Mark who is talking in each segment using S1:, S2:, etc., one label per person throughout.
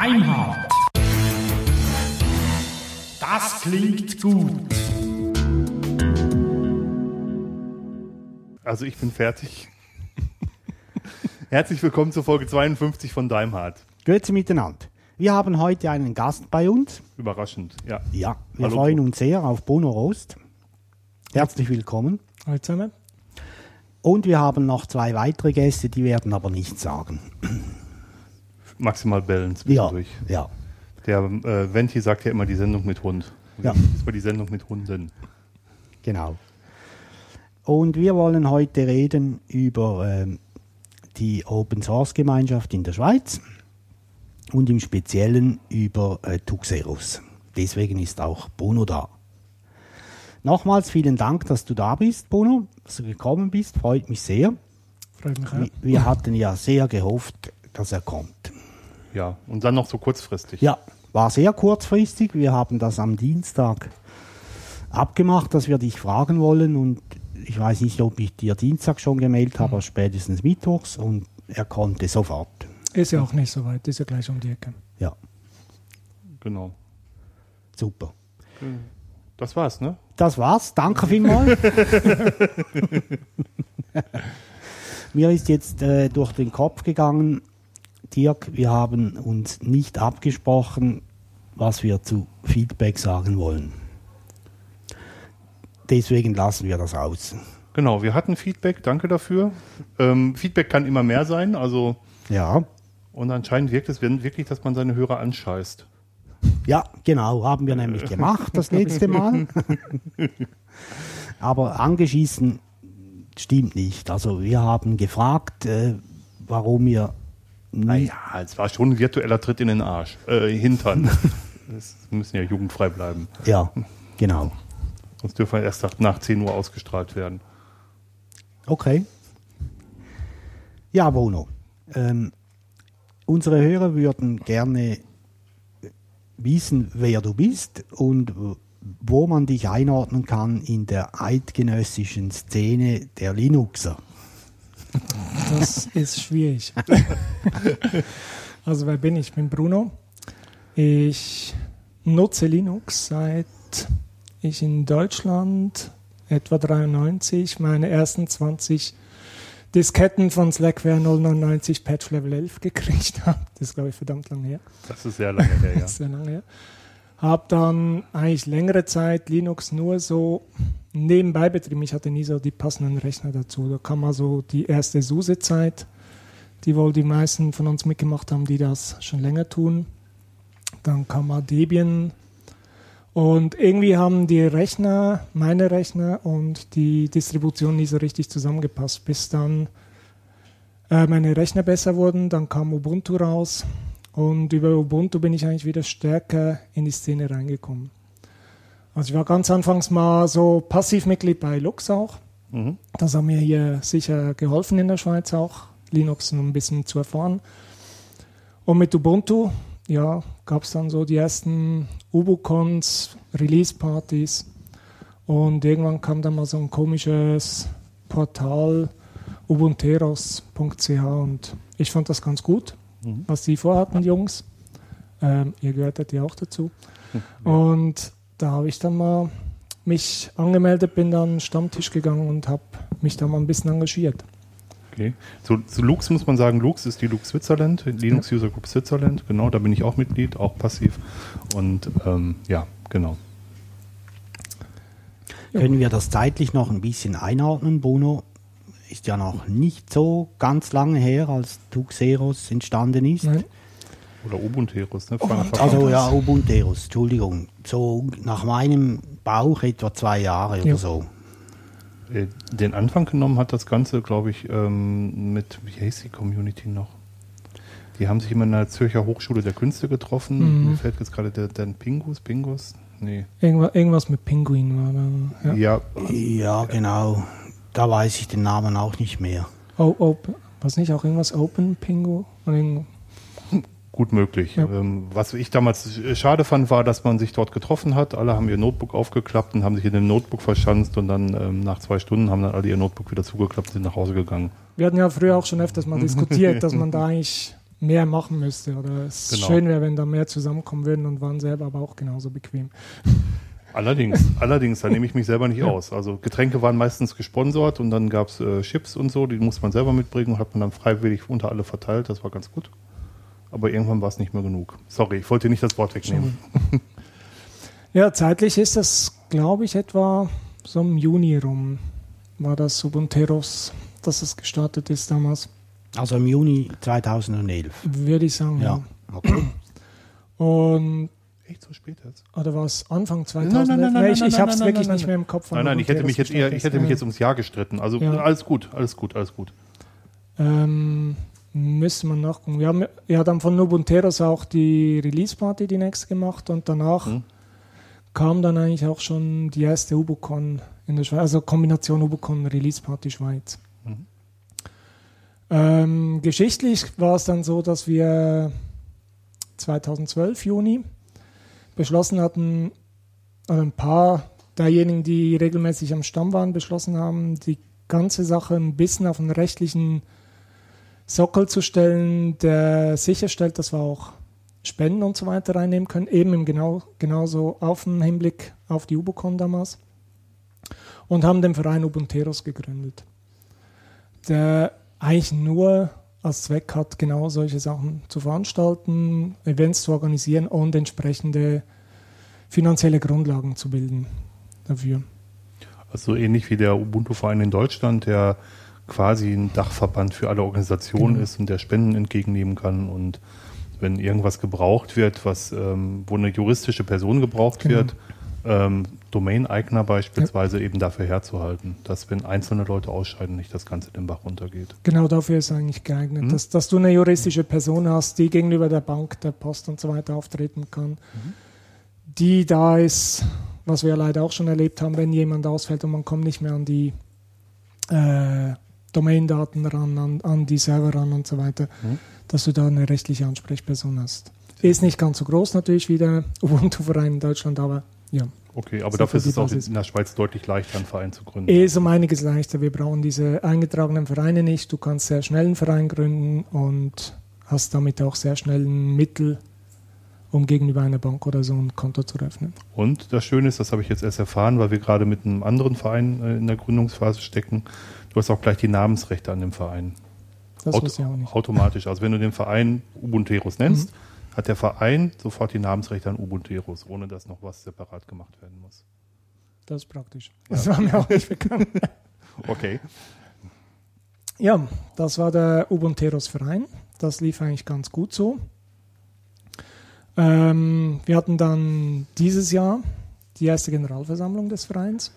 S1: Beinhardt. Das klingt gut.
S2: Also ich bin fertig. Herzlich willkommen zur Folge 52 von Daimhardt.
S3: Grüezi miteinander. Wir haben heute einen Gast bei uns.
S2: Überraschend, ja.
S3: Ja, wir
S2: Hallo.
S3: freuen uns sehr auf Bono Rost. Herzlich willkommen.
S4: Hallo zusammen.
S3: Und wir haben noch zwei weitere Gäste, die werden aber nichts sagen.
S2: Maximal Balance
S3: Ja,
S2: zwischendurch.
S3: ja.
S2: Der äh, Venti sagt ja immer die Sendung mit Hund.
S3: Ja.
S2: Das war die Sendung mit Hunden.
S3: Genau. Und wir wollen heute reden über ähm, die Open Source Gemeinschaft in der Schweiz und im Speziellen über äh, Tuxeros. Deswegen ist auch Bono da. Nochmals vielen Dank, dass du da bist, Bono, dass du gekommen bist. Freut mich sehr.
S4: Freut mich auch.
S3: Wir- Wir hatten ja sehr gehofft, dass er kommt.
S2: Ja, und dann noch so kurzfristig.
S3: Ja, war sehr kurzfristig. Wir haben das am Dienstag abgemacht, dass wir dich fragen wollen und ich weiß nicht, ob ich dir Dienstag schon gemeldet habe, aber spätestens mittwochs und er konnte sofort.
S4: Ist ja auch nicht so weit, ist ja gleich um die Ecke.
S3: Ja,
S2: Genau.
S3: super.
S2: Das war's, ne?
S3: Das war's. Danke vielmals. Mir ist jetzt äh, durch den Kopf gegangen, Dirk, wir haben uns nicht abgesprochen, was wir zu Feedback sagen wollen. Deswegen lassen wir das aus.
S2: Genau, wir hatten Feedback, danke dafür. Ähm, Feedback kann immer mehr sein, also
S3: Ja,
S2: und anscheinend wirkt es wirklich, dass man seine Hörer anscheißt.
S3: ja, genau, haben wir nämlich gemacht das letzte Mal. Aber angeschießen stimmt nicht. Also wir haben gefragt, äh, warum wir nie
S2: Naja, es war schon ein virtueller Tritt in den Arsch. Äh, Hintern. Das müssen ja jugendfrei bleiben.
S3: Ja, genau.
S2: Sonst dürfen wir erst nach- nach 10 Uhr ausgestrahlt werden.
S3: Okay. Ja, Bono. Ähm, unsere Hörer würden gerne wissen, wer du bist und wo man dich einordnen kann in der eidgenössischen Szene der Linuxer.
S4: Das ist schwierig. also wer bin ich? Ich bin Bruno. Ich nutze Linux seit ich in Deutschland etwa 93 meine ersten 20 Disketten von Slackware 099 Patch Level 11 gekriegt habe. Das ist glaube ich verdammt lang her.
S2: Das ist sehr lange her, ja.
S4: Das ist sehr lange her. Hab dann eigentlich längere Zeit Linux nur so nebenbei betrieben. Ich hatte nie so die passenden Rechner dazu. Da kam also die erste SUSE-Zeit, die wohl die meisten von uns mitgemacht haben, die das schon länger tun. Dann kam mal Debian. Und irgendwie haben die Rechner, meine Rechner und die Distribution nie so richtig zusammengepasst, bis dann äh, meine Rechner besser wurden. Dann kam Ubuntu raus. Und über Ubuntu bin ich eigentlich wieder stärker in die Szene reingekommen. Also ich war ganz anfangs mal so Passivmitglied bei Lux auch.
S2: Mhm.
S4: Das hat mir hier sicher geholfen in der Schweiz auch, Linux noch ein bisschen zu erfahren. Und mit Ubuntu, ja, gab es dann so die ersten Ubucons, Release-Partys. Und irgendwann kam dann mal so ein komisches Portal, ubunteros.ch und ich fand das ganz gut,
S2: Mhm.
S4: was die vorhatten, Jungs. Ähm, ihr gehörtet ja auch dazu. Und da habe ich dann mal mich angemeldet, bin dann Stammtisch gegangen und habe mich da mal ein bisschen engagiert.
S2: Okay. Zu, zu Lux muss man sagen, Lux ist die Lux Switzerland, Linux User Group Switzerland, genau, da bin ich auch Mitglied, auch passiv. Und ähm, ja, genau.
S3: Können wir das zeitlich noch ein bisschen einordnen? Bono ist ja noch nicht so ganz lange her, als Tuxeros entstanden ist.
S4: Nein.
S2: Oder Ubunterus, ne?
S3: Also ja, Ubunteros, Entschuldigung. So nach meinem Bauch etwa zwei Jahre oder
S4: Ja.
S3: so.
S2: Äh, Den Anfang genommen hat das Ganze, glaube ich, ähm, mit, wie heißt die Community noch? Die haben sich immer in der Zürcher Hochschule der Künste getroffen.
S4: Mhm.
S2: Mir fällt jetzt gerade der, der Pingus, Pingus? Nee.
S4: Irgendwas, irgendwas mit Pinguin war da. Ja.
S2: Ja,
S3: Ja, genau. Da weiß ich den Namen auch nicht mehr.
S4: Oh, open, was nicht auch irgendwas Open Pingu? Oder
S2: gut möglich.
S4: Ja.
S2: Ähm, was ich damals äh, schade fand, war, dass man sich dort getroffen hat. Alle haben ihr Notebook aufgeklappt und haben sich in dem Notebook verschanzt und dann ähm, nach zwei Stunden haben dann alle ihr Notebook wieder zugeklappt und sind nach Hause gegangen.
S4: Wir hatten ja früher auch schon öfters mal diskutiert, dass man da eigentlich mehr machen müsste oder es
S2: Genau.
S4: schön wäre, wenn da mehr zusammenkommen würden und waren selber aber auch genauso bequem.
S2: Allerdings, allerdings, da nehme ich mich selber nicht aus. Also Getränke waren meistens gesponsert und dann gab es äh, Chips und so, die musste man selber mitbringen und hat man dann freiwillig unter alle verteilt. Das war ganz gut. Aber irgendwann war es nicht mehr genug. Sorry, ich wollte dir nicht das Wort wegnehmen.
S4: Ja, zeitlich ist das, glaube ich, etwa so im Juni rum war das Ubunteros, dass es gestartet ist damals,
S3: Also im Juni 2011.
S4: würde ich sagen.
S3: Ja. Okay.
S4: Und
S2: Echt so spät jetzt?
S4: oder war es Anfang
S2: nein,
S4: 2011?
S2: nein, nein,
S4: Nee, ich
S2: nein,
S4: ich
S2: nein,
S4: habe es
S2: nein,
S4: wirklich
S2: nein,
S4: nicht mehr im Kopf.
S2: Nein, nein, ich hätte mich jetzt eher, ich hätte mich jetzt ums Jahr gestritten. Also
S4: Ja.
S2: alles gut, alles gut, alles gut.
S4: Ähm, müsste man nachgucken. Wir haben ja dann von Ubunteros auch die Release-Party die nächste gemacht und danach
S2: Mhm.
S4: kam dann eigentlich auch schon die erste Ubucon in der Schweiz, also Kombination Ubucon Release-Party Schweiz.
S2: Mhm.
S4: Ähm, geschichtlich war es dann so, dass wir 2012 Juni beschlossen hatten, oder ein paar derjenigen, die regelmäßig am Stamm waren, beschlossen haben, die ganze Sache ein bisschen auf einen rechtlichen Sockel zu stellen, der sicherstellt, dass wir auch Spenden und so weiter reinnehmen können, eben im genau, genauso auf den Hinblick auf die Ubocon damals. Und haben den Verein Ubunteros gegründet, der eigentlich nur als Zweck hat, genau solche Sachen zu veranstalten, Events zu organisieren und entsprechende finanzielle Grundlagen zu bilden dafür.
S2: Also ähnlich wie der Ubuntu-Verein in Deutschland, der quasi ein Dachverband für alle Organisationen
S4: Genau.
S2: ist und der Spenden entgegennehmen kann. Und wenn irgendwas gebraucht wird, was, ähm, wo eine juristische Person gebraucht
S4: Genau.
S2: wird, ähm, Domain-Eigner beispielsweise eben dafür herzuhalten, dass wenn einzelne Leute ausscheiden, nicht das Ganze den Bach runtergeht.
S4: Genau dafür ist eigentlich geeignet,
S2: Mhm.
S4: dass, dass du eine juristische Person hast, die gegenüber der Bank, der Post und so weiter auftreten kann, die da ist, was wir leider auch schon erlebt haben, wenn jemand ausfällt und man kommt nicht mehr an die äh, Domain-Daten ran, an, an die Server ran und so weiter,
S2: Mhm.
S4: dass du da eine rechtliche Ansprechperson hast. Ist nicht ganz so groß natürlich wie der Ubuntu-Verein in Deutschland, aber ja.
S2: Okay, aber dafür
S4: für
S2: ist es auch
S4: Basis.
S2: in der Schweiz deutlich leichter, einen Verein zu gründen.
S4: ist um einiges leichter. Wir brauchen diese eingetragenen Vereine nicht. Du kannst sehr schnell einen Verein gründen und hast damit auch sehr schnell ein Mittel, um gegenüber einer Bank oder so ein Konto zu eröffnen.
S2: Und das Schöne ist, das habe ich jetzt erst erfahren, weil wir gerade mit einem anderen Verein äh, in der Gründungsphase stecken. Du hast auch gleich die Namensrechte an dem Verein.
S4: Das
S2: Auto-
S4: ich auch nicht.
S2: Automatisch. Also wenn du den Verein Ubunteros nennst,
S4: Mhm.
S2: hat der Verein sofort die Namensrechte an Ubunteros, ohne dass noch was separat gemacht werden muss.
S4: Das ist praktisch. Das war mir auch nicht bekannt.
S2: Okay.
S4: Ja, das war der Ubunteros Verein. Das lief eigentlich ganz gut so. Ähm, wir hatten dann dieses Jahr die erste Generalversammlung des Vereins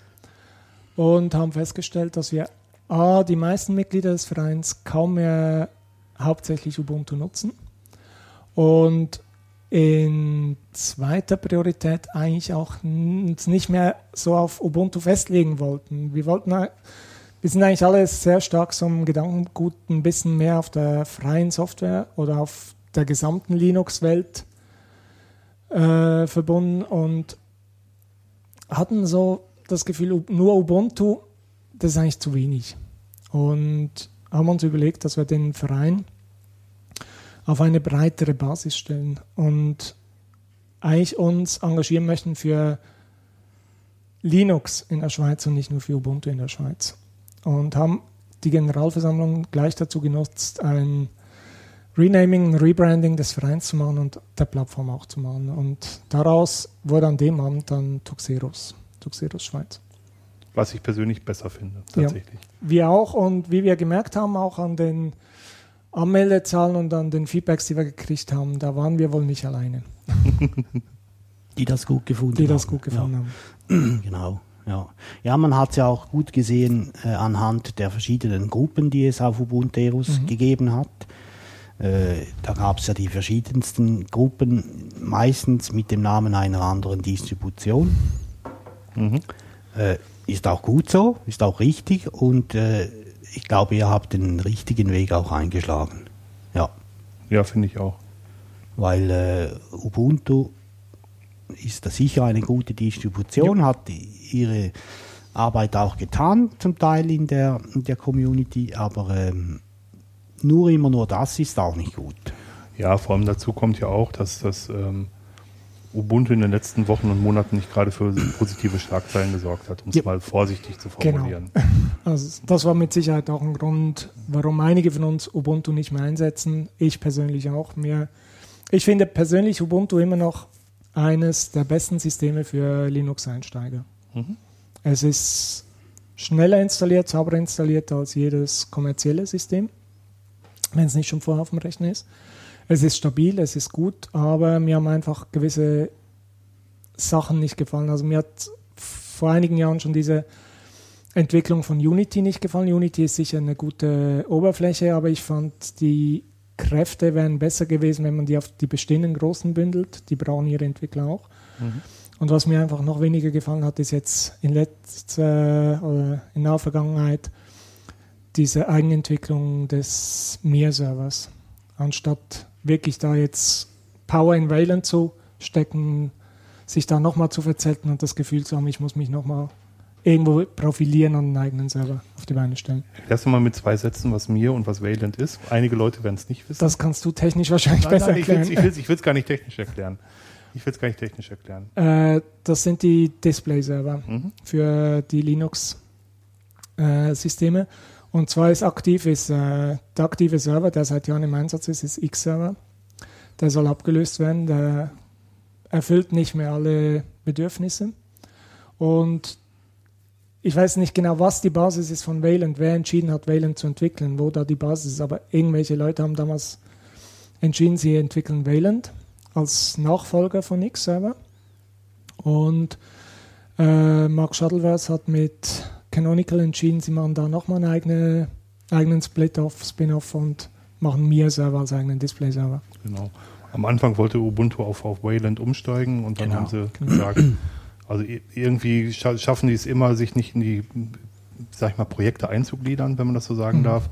S4: und haben festgestellt, dass wir A, die meisten Mitglieder des Vereins kaum mehr hauptsächlich Ubuntu nutzen und in zweiter Priorität eigentlich auch uns nicht mehr so auf Ubuntu festlegen wollten. Wir wollten wir sind eigentlich alle sehr stark so im Gedankengut ein bisschen mehr auf der freien Software oder auf der gesamten Linux-Welt äh, verbunden und hatten so das Gefühl, nur Ubuntu, das ist eigentlich zu wenig. Und haben uns überlegt, dass wir den Verein auf eine breitere Basis stellen und eigentlich uns engagieren möchten für Linux in der Schweiz und nicht nur für Ubuntu in der Schweiz und haben die Generalversammlung gleich dazu genutzt, ein Renaming, ein Rebranding des Vereins zu machen und der Plattform auch zu machen. Und daraus wurde an dem Abend dann Tuxeros, Tuxeros Schweiz.
S2: Was ich persönlich besser finde,
S4: Ja.
S2: tatsächlich.
S4: Wir auch und wie wir gemerkt haben, auch an den Anmeldezahlen und an den Feedbacks, die wir gekriegt haben, da waren wir wohl nicht alleine,
S3: Die das gut gefunden
S4: die das
S3: haben.
S4: gut gefunden haben.
S3: Ja, genau. Ja. ja, man hat es ja auch gut gesehen äh, anhand der verschiedenen Gruppen, die es auf Ubunteros
S4: Mhm.
S3: gegeben hat. Äh, da gab es ja die verschiedensten Gruppen, meistens mit dem Namen einer anderen Distribution.
S2: Mhm.
S3: Äh, ist auch gut so, ist auch richtig und äh, ich glaube, ihr habt den richtigen Weg auch eingeschlagen. Ja,
S2: Ja, finde ich auch.
S3: weil äh, Ubuntu ist da sicher eine gute Distribution, hat ihre Arbeit auch getan, zum Teil in der, in der Community, aber ähm, nur immer nur das ist auch nicht gut.
S2: Ja, vor allem dazu kommt ja auch, dass das ähm, Ubuntu in den letzten Wochen und Monaten nicht gerade für positive Schlagzeilen gesorgt hat, um es
S4: Ja.
S2: mal vorsichtig zu
S4: Genau.
S2: formulieren.
S4: Also das war mit Sicherheit auch ein Grund, warum einige von uns Ubuntu nicht mehr einsetzen. Ich persönlich auch. Mir, ich finde persönlich Ubuntu immer noch eines der besten Systeme für Linux-Einsteiger.
S2: Mhm.
S4: Es ist schneller installiert, sauberer installiert als jedes kommerzielle System, wenn es nicht schon vorher auf dem Rechner ist. Es ist stabil, es ist gut, aber mir haben einfach gewisse Sachen nicht gefallen. Also mir hat vor einigen Jahren schon diese Entwicklung von Unity nicht gefallen. Unity ist sicher eine gute Oberfläche, aber ich fand die Kräfte wären besser gewesen, wenn man die auf die bestehenden großen bündelt. Die brauchen ihre Entwickler auch. Und was mir einfach noch weniger gefallen hat, ist jetzt in letzter oder in der Vergangenheit diese Eigenentwicklung des Mir-Servers. Anstatt wirklich da jetzt Power in Wayland zu stecken, sich da nochmal zu verzelten und das Gefühl zu haben, ich muss mich nochmal irgendwo profilieren und einen eigenen Server auf die Beine stellen.
S2: Erst einmal mit zwei Sätzen, was mir und was Wayland ist. Einige Leute werden es nicht wissen.
S4: Das kannst du technisch wahrscheinlich
S2: nein,
S4: besser
S2: nein, ich will es
S4: erklären.
S2: ich ich will's gar nicht technisch erklären. Ich will es gar nicht technisch erklären.
S4: Äh, das sind die Display-Server
S2: Mhm.
S4: für die Linux-Systeme. Und zwar ist aktiv ist, äh, der aktive Server, der seit Jahren im Einsatz ist, ist X-Server. Der soll abgelöst werden. Der erfüllt nicht mehr alle Bedürfnisse. Und ich weiß nicht genau, was die Basis ist von Wayland, wer entschieden hat, Wayland zu entwickeln, wo da die Basis ist. Aber irgendwelche Leute haben damals entschieden, sie entwickeln Wayland als Nachfolger von X-Server. Und äh, Mark Shuttleworth hat mit Canonical entschieden, sie machen da nochmal einen eigene, eigenen Split-Off, Spin-Off und machen Mir-Server als eigenen Display-Server.
S2: Genau. Am Anfang wollte Ubuntu auf, auf Wayland umsteigen und dann
S3: Genau.
S2: haben sie gesagt, also irgendwie scha schaffen die es immer, sich nicht in die, sag ich mal, Projekte einzugliedern, wenn man das so sagen
S4: Mhm.
S2: darf.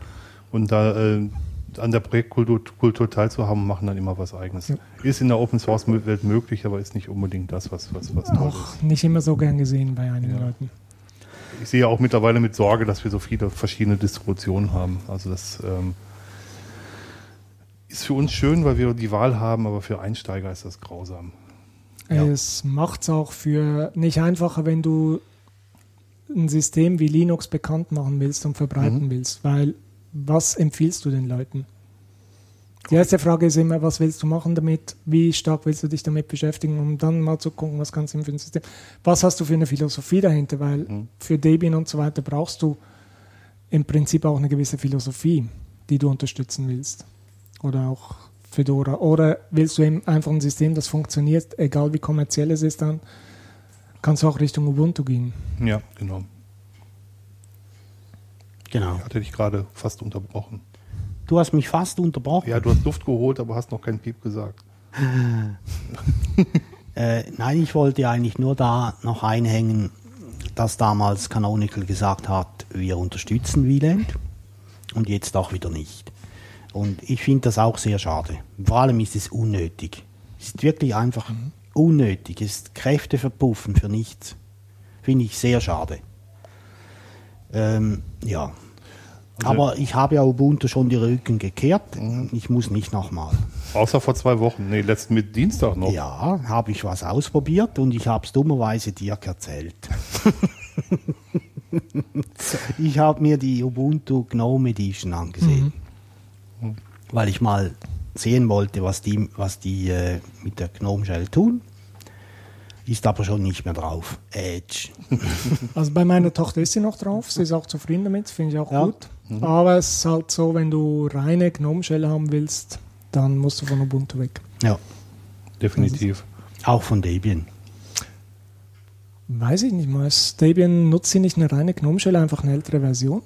S2: Und da äh, an der Projektkultur Kultur teilzuhaben, machen dann immer was Eigenes.
S4: Ja.
S2: Ist in der Open Source Welt möglich, aber ist nicht unbedingt das, was, was, was
S4: Auch
S2: ist.
S4: nicht immer so gern gesehen bei einigen
S2: Ja.
S4: Leuten.
S2: Ich sehe auch mittlerweile mit Sorge, dass wir so viele verschiedene Distributionen haben. Also das ähm, ist für uns schön, weil wir die Wahl haben, aber für Einsteiger ist das grausam.
S3: Ja.
S4: Es macht es auch für nicht einfacher, wenn du ein System wie Linux bekannt machen willst und verbreiten
S2: Mhm.
S4: willst, weil was empfiehlst du den Leuten? Die erste Frage ist immer, was willst du machen damit? Wie stark willst du dich damit beschäftigen, um dann mal zu gucken, was kannst du für ein System? Was hast du für eine Philosophie dahinter? Weil
S2: Mhm.
S4: für Debian und so weiter brauchst du im Prinzip auch eine gewisse Philosophie, die du unterstützen willst. Oder auch Fedora. Oder willst du eben einfach ein System, das funktioniert, egal wie kommerziell es ist, dann kannst du auch Richtung Ubuntu gehen.
S2: Ja, genau.
S3: Genau.
S2: Ich hatte dich gerade fast unterbrochen.
S3: Du hast mich fast unterbrochen.
S2: Ja, du hast Luft geholt, aber hast noch keinen Piep gesagt.
S3: Äh, nein, ich wollte eigentlich nur da noch einhängen, dass damals Canonical gesagt hat, wir unterstützen Wieland und jetzt auch wieder nicht. Und ich finde das auch sehr schade. Vor allem ist es unnötig. Es ist wirklich einfach unnötig. Es ist Kräfte verpuffen für nichts. Finde ich sehr schade. Ähm, ja.
S2: Also-
S3: Aber ich habe ja Ubuntu schon die Rücken gekehrt. Ich muss nicht nochmal.
S2: Außer vor zwei Wochen. Nee, letzten mit Dienstag noch.
S3: Ja, habe ich was ausprobiert und ich habe es dummerweise Dirk erzählt. ich habe mir die Ubuntu Gnome Edition angesehen, weil ich mal sehen wollte, was die, was die äh, mit der Gnome Shell tun. Ist aber schon nicht mehr drauf. Edge.
S4: Also bei meiner Tochter ist sie noch drauf, sie ist auch zufrieden damit, finde ich auch
S3: Ja.
S4: gut. Aber es ist halt so, wenn du reine Gnome-Shell haben willst, dann musst du von Ubuntu weg.
S3: Ja,
S2: Definitiv.
S3: auch von Debian.
S4: Weiß ich nicht mal. ist Debian nutzt sie nicht eine reine Gnome-Shell, einfach eine ältere Version?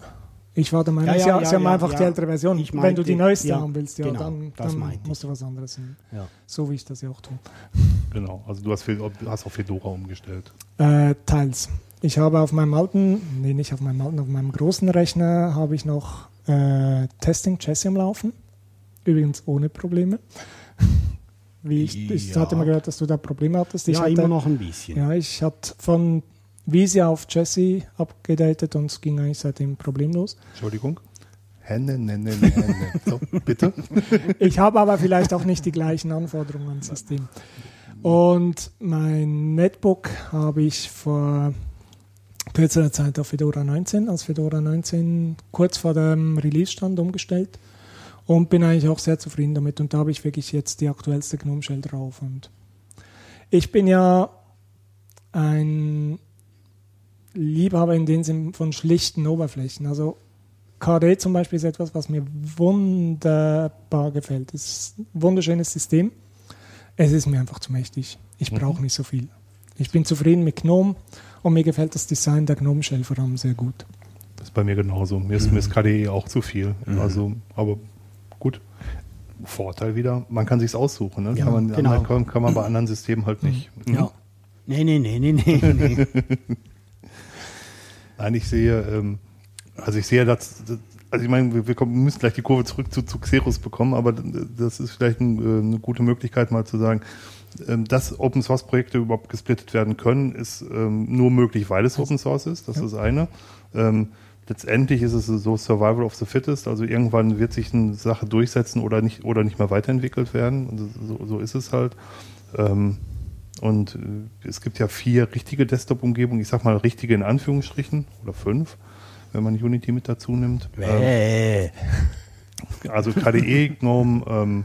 S4: Ich war der Meinung,
S3: Ja, ja,
S4: sie,
S3: ja,
S4: sie haben
S3: ja,
S4: einfach
S3: ja.
S4: die ältere Version.
S3: Ich
S4: Wenn
S3: meinte-
S4: du die neueste
S3: ja,
S4: haben willst, ja,
S3: genau,
S4: dann, dann musst du was anderes nehmen.
S3: Ja.
S4: So wie ich das ja auch tue.
S2: Genau. Also du hast, Fe- hast auf Fedora umgestellt.
S4: Äh, teils. Ich habe auf meinem alten, nee, nicht auf meinem alten, auf meinem großen Rechner habe ich noch äh, Testing Chessium laufen. Übrigens ohne Probleme. Wie ich, ich
S3: Ja.
S4: hatte mal gehört, dass du da Probleme hattest. Ich
S3: ja,
S4: hatte,
S3: immer noch ein bisschen.
S4: Ja, ich hatte von Visia auf Jessie abgedatet und es ging eigentlich seitdem problemlos.
S2: Entschuldigung. Henne, nenne, nenne. So, bitte.
S4: Ich habe aber vielleicht auch nicht die gleichen Anforderungen ans System. Und mein Netbook habe ich vor kürzerer Zeit auf Fedora 19, als Fedora 19 kurz vor dem Release stand, umgestellt und bin eigentlich auch sehr zufrieden damit. Und da habe ich wirklich jetzt die aktuellste GNOME Shell drauf. Und ich bin ja ein Liebhaber in dem Sinn von schlichten Oberflächen. Also KD zum Beispiel ist etwas, was mir wunderbar gefällt. Es ist ein wunderschönes System. Es ist mir einfach zu mächtig. Ich
S2: Mhm.
S4: brauche nicht so viel. Ich bin zufrieden mit GNOME und mir gefällt das Design der GNOME Shell vor allem sehr gut.
S2: Das ist bei mir genauso. Mir ist, mir ist KDE auch zu viel.
S3: Mhm.
S2: Also, aber gut. Vorteil wieder, man kann sich's aussuchen. Ne?
S3: Ja,
S2: kann, man,
S3: genau.
S2: kann, kann man bei anderen Systemen halt nicht. Mhm.
S3: Ja. Nee, nee, nee, nee, nee. nee.
S2: Nein, ich sehe, ähm, also ich sehe das, das- also ich meine, wir, wir kommen, müssen gleich die Kurve zurück zu, zu Xeros bekommen, aber das ist vielleicht ein, äh, eine gute Möglichkeit mal zu sagen, ähm, dass Open Source Projekte überhaupt gesplittet werden können, ist ähm, nur möglich, weil es Open Source ist. Das
S4: Ja.
S2: ist eine. Ähm, letztendlich ist es so Survival of the Fittest, also irgendwann wird sich eine Sache durchsetzen oder nicht oder nicht mehr weiterentwickelt werden. So, so ist es halt. Ähm, und äh, es gibt ja vier richtige Desktop-Umgebungen, ich sag mal richtige in Anführungsstrichen oder fünf, wenn man Unity mit dazu nimmt.
S3: Bäh.
S2: also KDE, GNOME, ähm,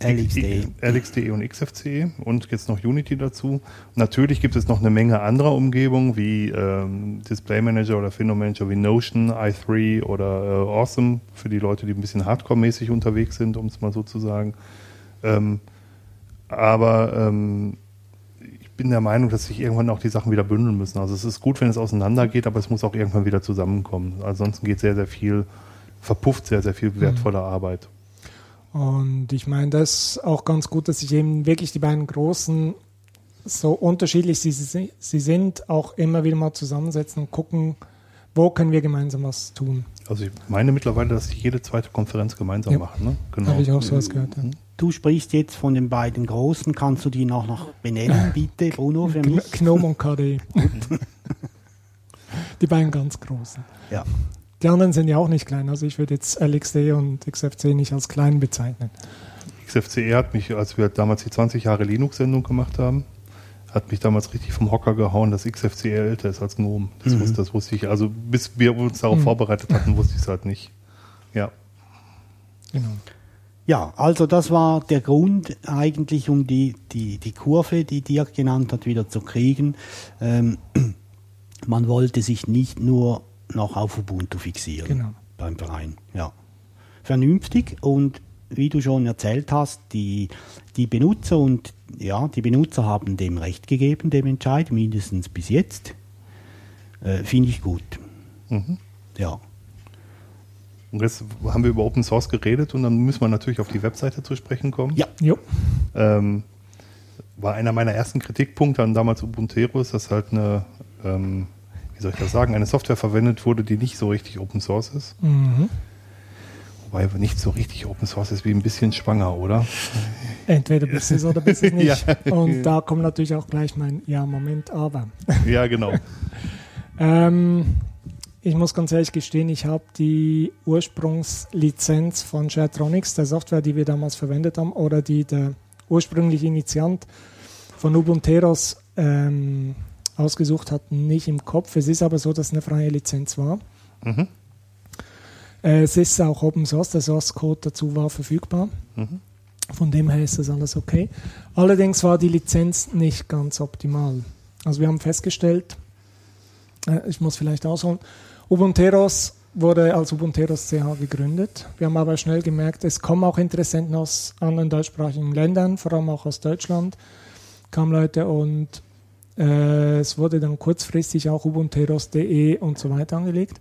S3: LXD.
S2: LXDE und XFCE und jetzt noch Unity dazu. Natürlich gibt es noch eine Menge anderer Umgebungen wie ähm, Display Manager oder Window Manager wie Notion, i3 oder äh, Awesome für die Leute, die ein bisschen Hardcore-mäßig unterwegs sind, um es mal so zu sagen. Ähm, aber ähm, ich bin der Meinung, dass sich irgendwann auch die Sachen wieder bündeln müssen. Also es ist gut, wenn es auseinandergeht, aber es muss auch irgendwann wieder zusammenkommen. Ansonsten geht sehr, sehr viel, verpufft sehr, sehr viel wertvolle Arbeit.
S4: Und ich meine, das ist auch ganz gut, dass sich eben wirklich die beiden großen, so unterschiedlich sie, sie sie sind, auch immer wieder mal zusammensetzen und gucken, wo können wir gemeinsam was tun.
S2: Also ich meine mittlerweile, dass sie jede zweite Konferenz gemeinsam
S4: Ja.
S2: machen. Ne? Genau.
S4: Habe ich auch sowas gehört. Ja.
S3: Du sprichst jetzt von den beiden Großen. Kannst du die noch, noch benennen, bitte, Bruno, für mich?
S4: Gnome und KDE. die beiden ganz großen.
S3: Ja.
S4: Die anderen sind ja auch nicht klein. Also ich würde jetzt LXD und XFC nicht als klein bezeichnen.
S2: XFCE hat mich, als wir damals die 20 Jahre Linux-Sendung gemacht haben, hat mich damals richtig vom Hocker gehauen, dass XFCE älter ist als GNOME. Das,
S3: Mhm.
S2: wusste, das wusste ich. Also bis wir uns darauf
S4: Mhm.
S2: vorbereitet hatten, wusste ich es halt nicht. Ja.
S4: Genau.
S3: Ja, also das war der Grund eigentlich, um die, die, die Kurve, die Dirk genannt hat, wieder zu kriegen. Ähm, man wollte sich nicht nur noch auf Ubuntu fixieren
S4: Genau.
S3: beim Verein. Ja. Vernünftig und wie du schon erzählt hast, die, die Benutzer und ja, die Benutzer haben dem Recht gegeben, dem Entscheid, mindestens bis jetzt. Äh, Finde ich gut.
S2: Mhm.
S3: Ja.
S2: Und jetzt haben wir über Open Source geredet und dann müssen wir natürlich auf die Webseite zu sprechen kommen.
S3: Ja.
S4: Jo.
S2: ähm, war einer meiner ersten Kritikpunkte an damals Ubuntu, dass halt eine, ähm, wie soll ich das sagen, eine Software verwendet wurde, die nicht so richtig Open Source ist.
S4: Mhm.
S2: Wobei nicht so richtig Open Source ist wie ein bisschen schwanger, oder?
S4: Entweder bist du es oder bist du es nicht.
S2: Ja.
S4: Und da kommt natürlich auch gleich mein Ja, Moment, aber.
S2: Ja, genau.
S4: Ähm, ich muss ganz ehrlich gestehen, ich habe die Ursprungslizenz von Sharetronics, der Software, die wir damals verwendet haben, oder die der ursprüngliche Initiant von Ubunteros ähm, ausgesucht hat, nicht im Kopf. Es ist aber so, dass es eine freie Lizenz war.
S2: Mhm.
S4: Äh, es ist auch Open Source, der Source Code dazu war verfügbar.
S2: Mhm.
S4: Von dem her ist das alles okay. Allerdings war die Lizenz nicht ganz optimal. Also wir haben festgestellt, äh, ich muss vielleicht ausholen, Ubunteros wurde als Ubunteros CH gegründet. Wir haben aber schnell gemerkt, es kommen auch Interessenten aus anderen deutschsprachigen Ländern, vor allem auch aus Deutschland, kamen Leute und äh, es wurde dann kurzfristig auch ubunteros.de und so weiter angelegt.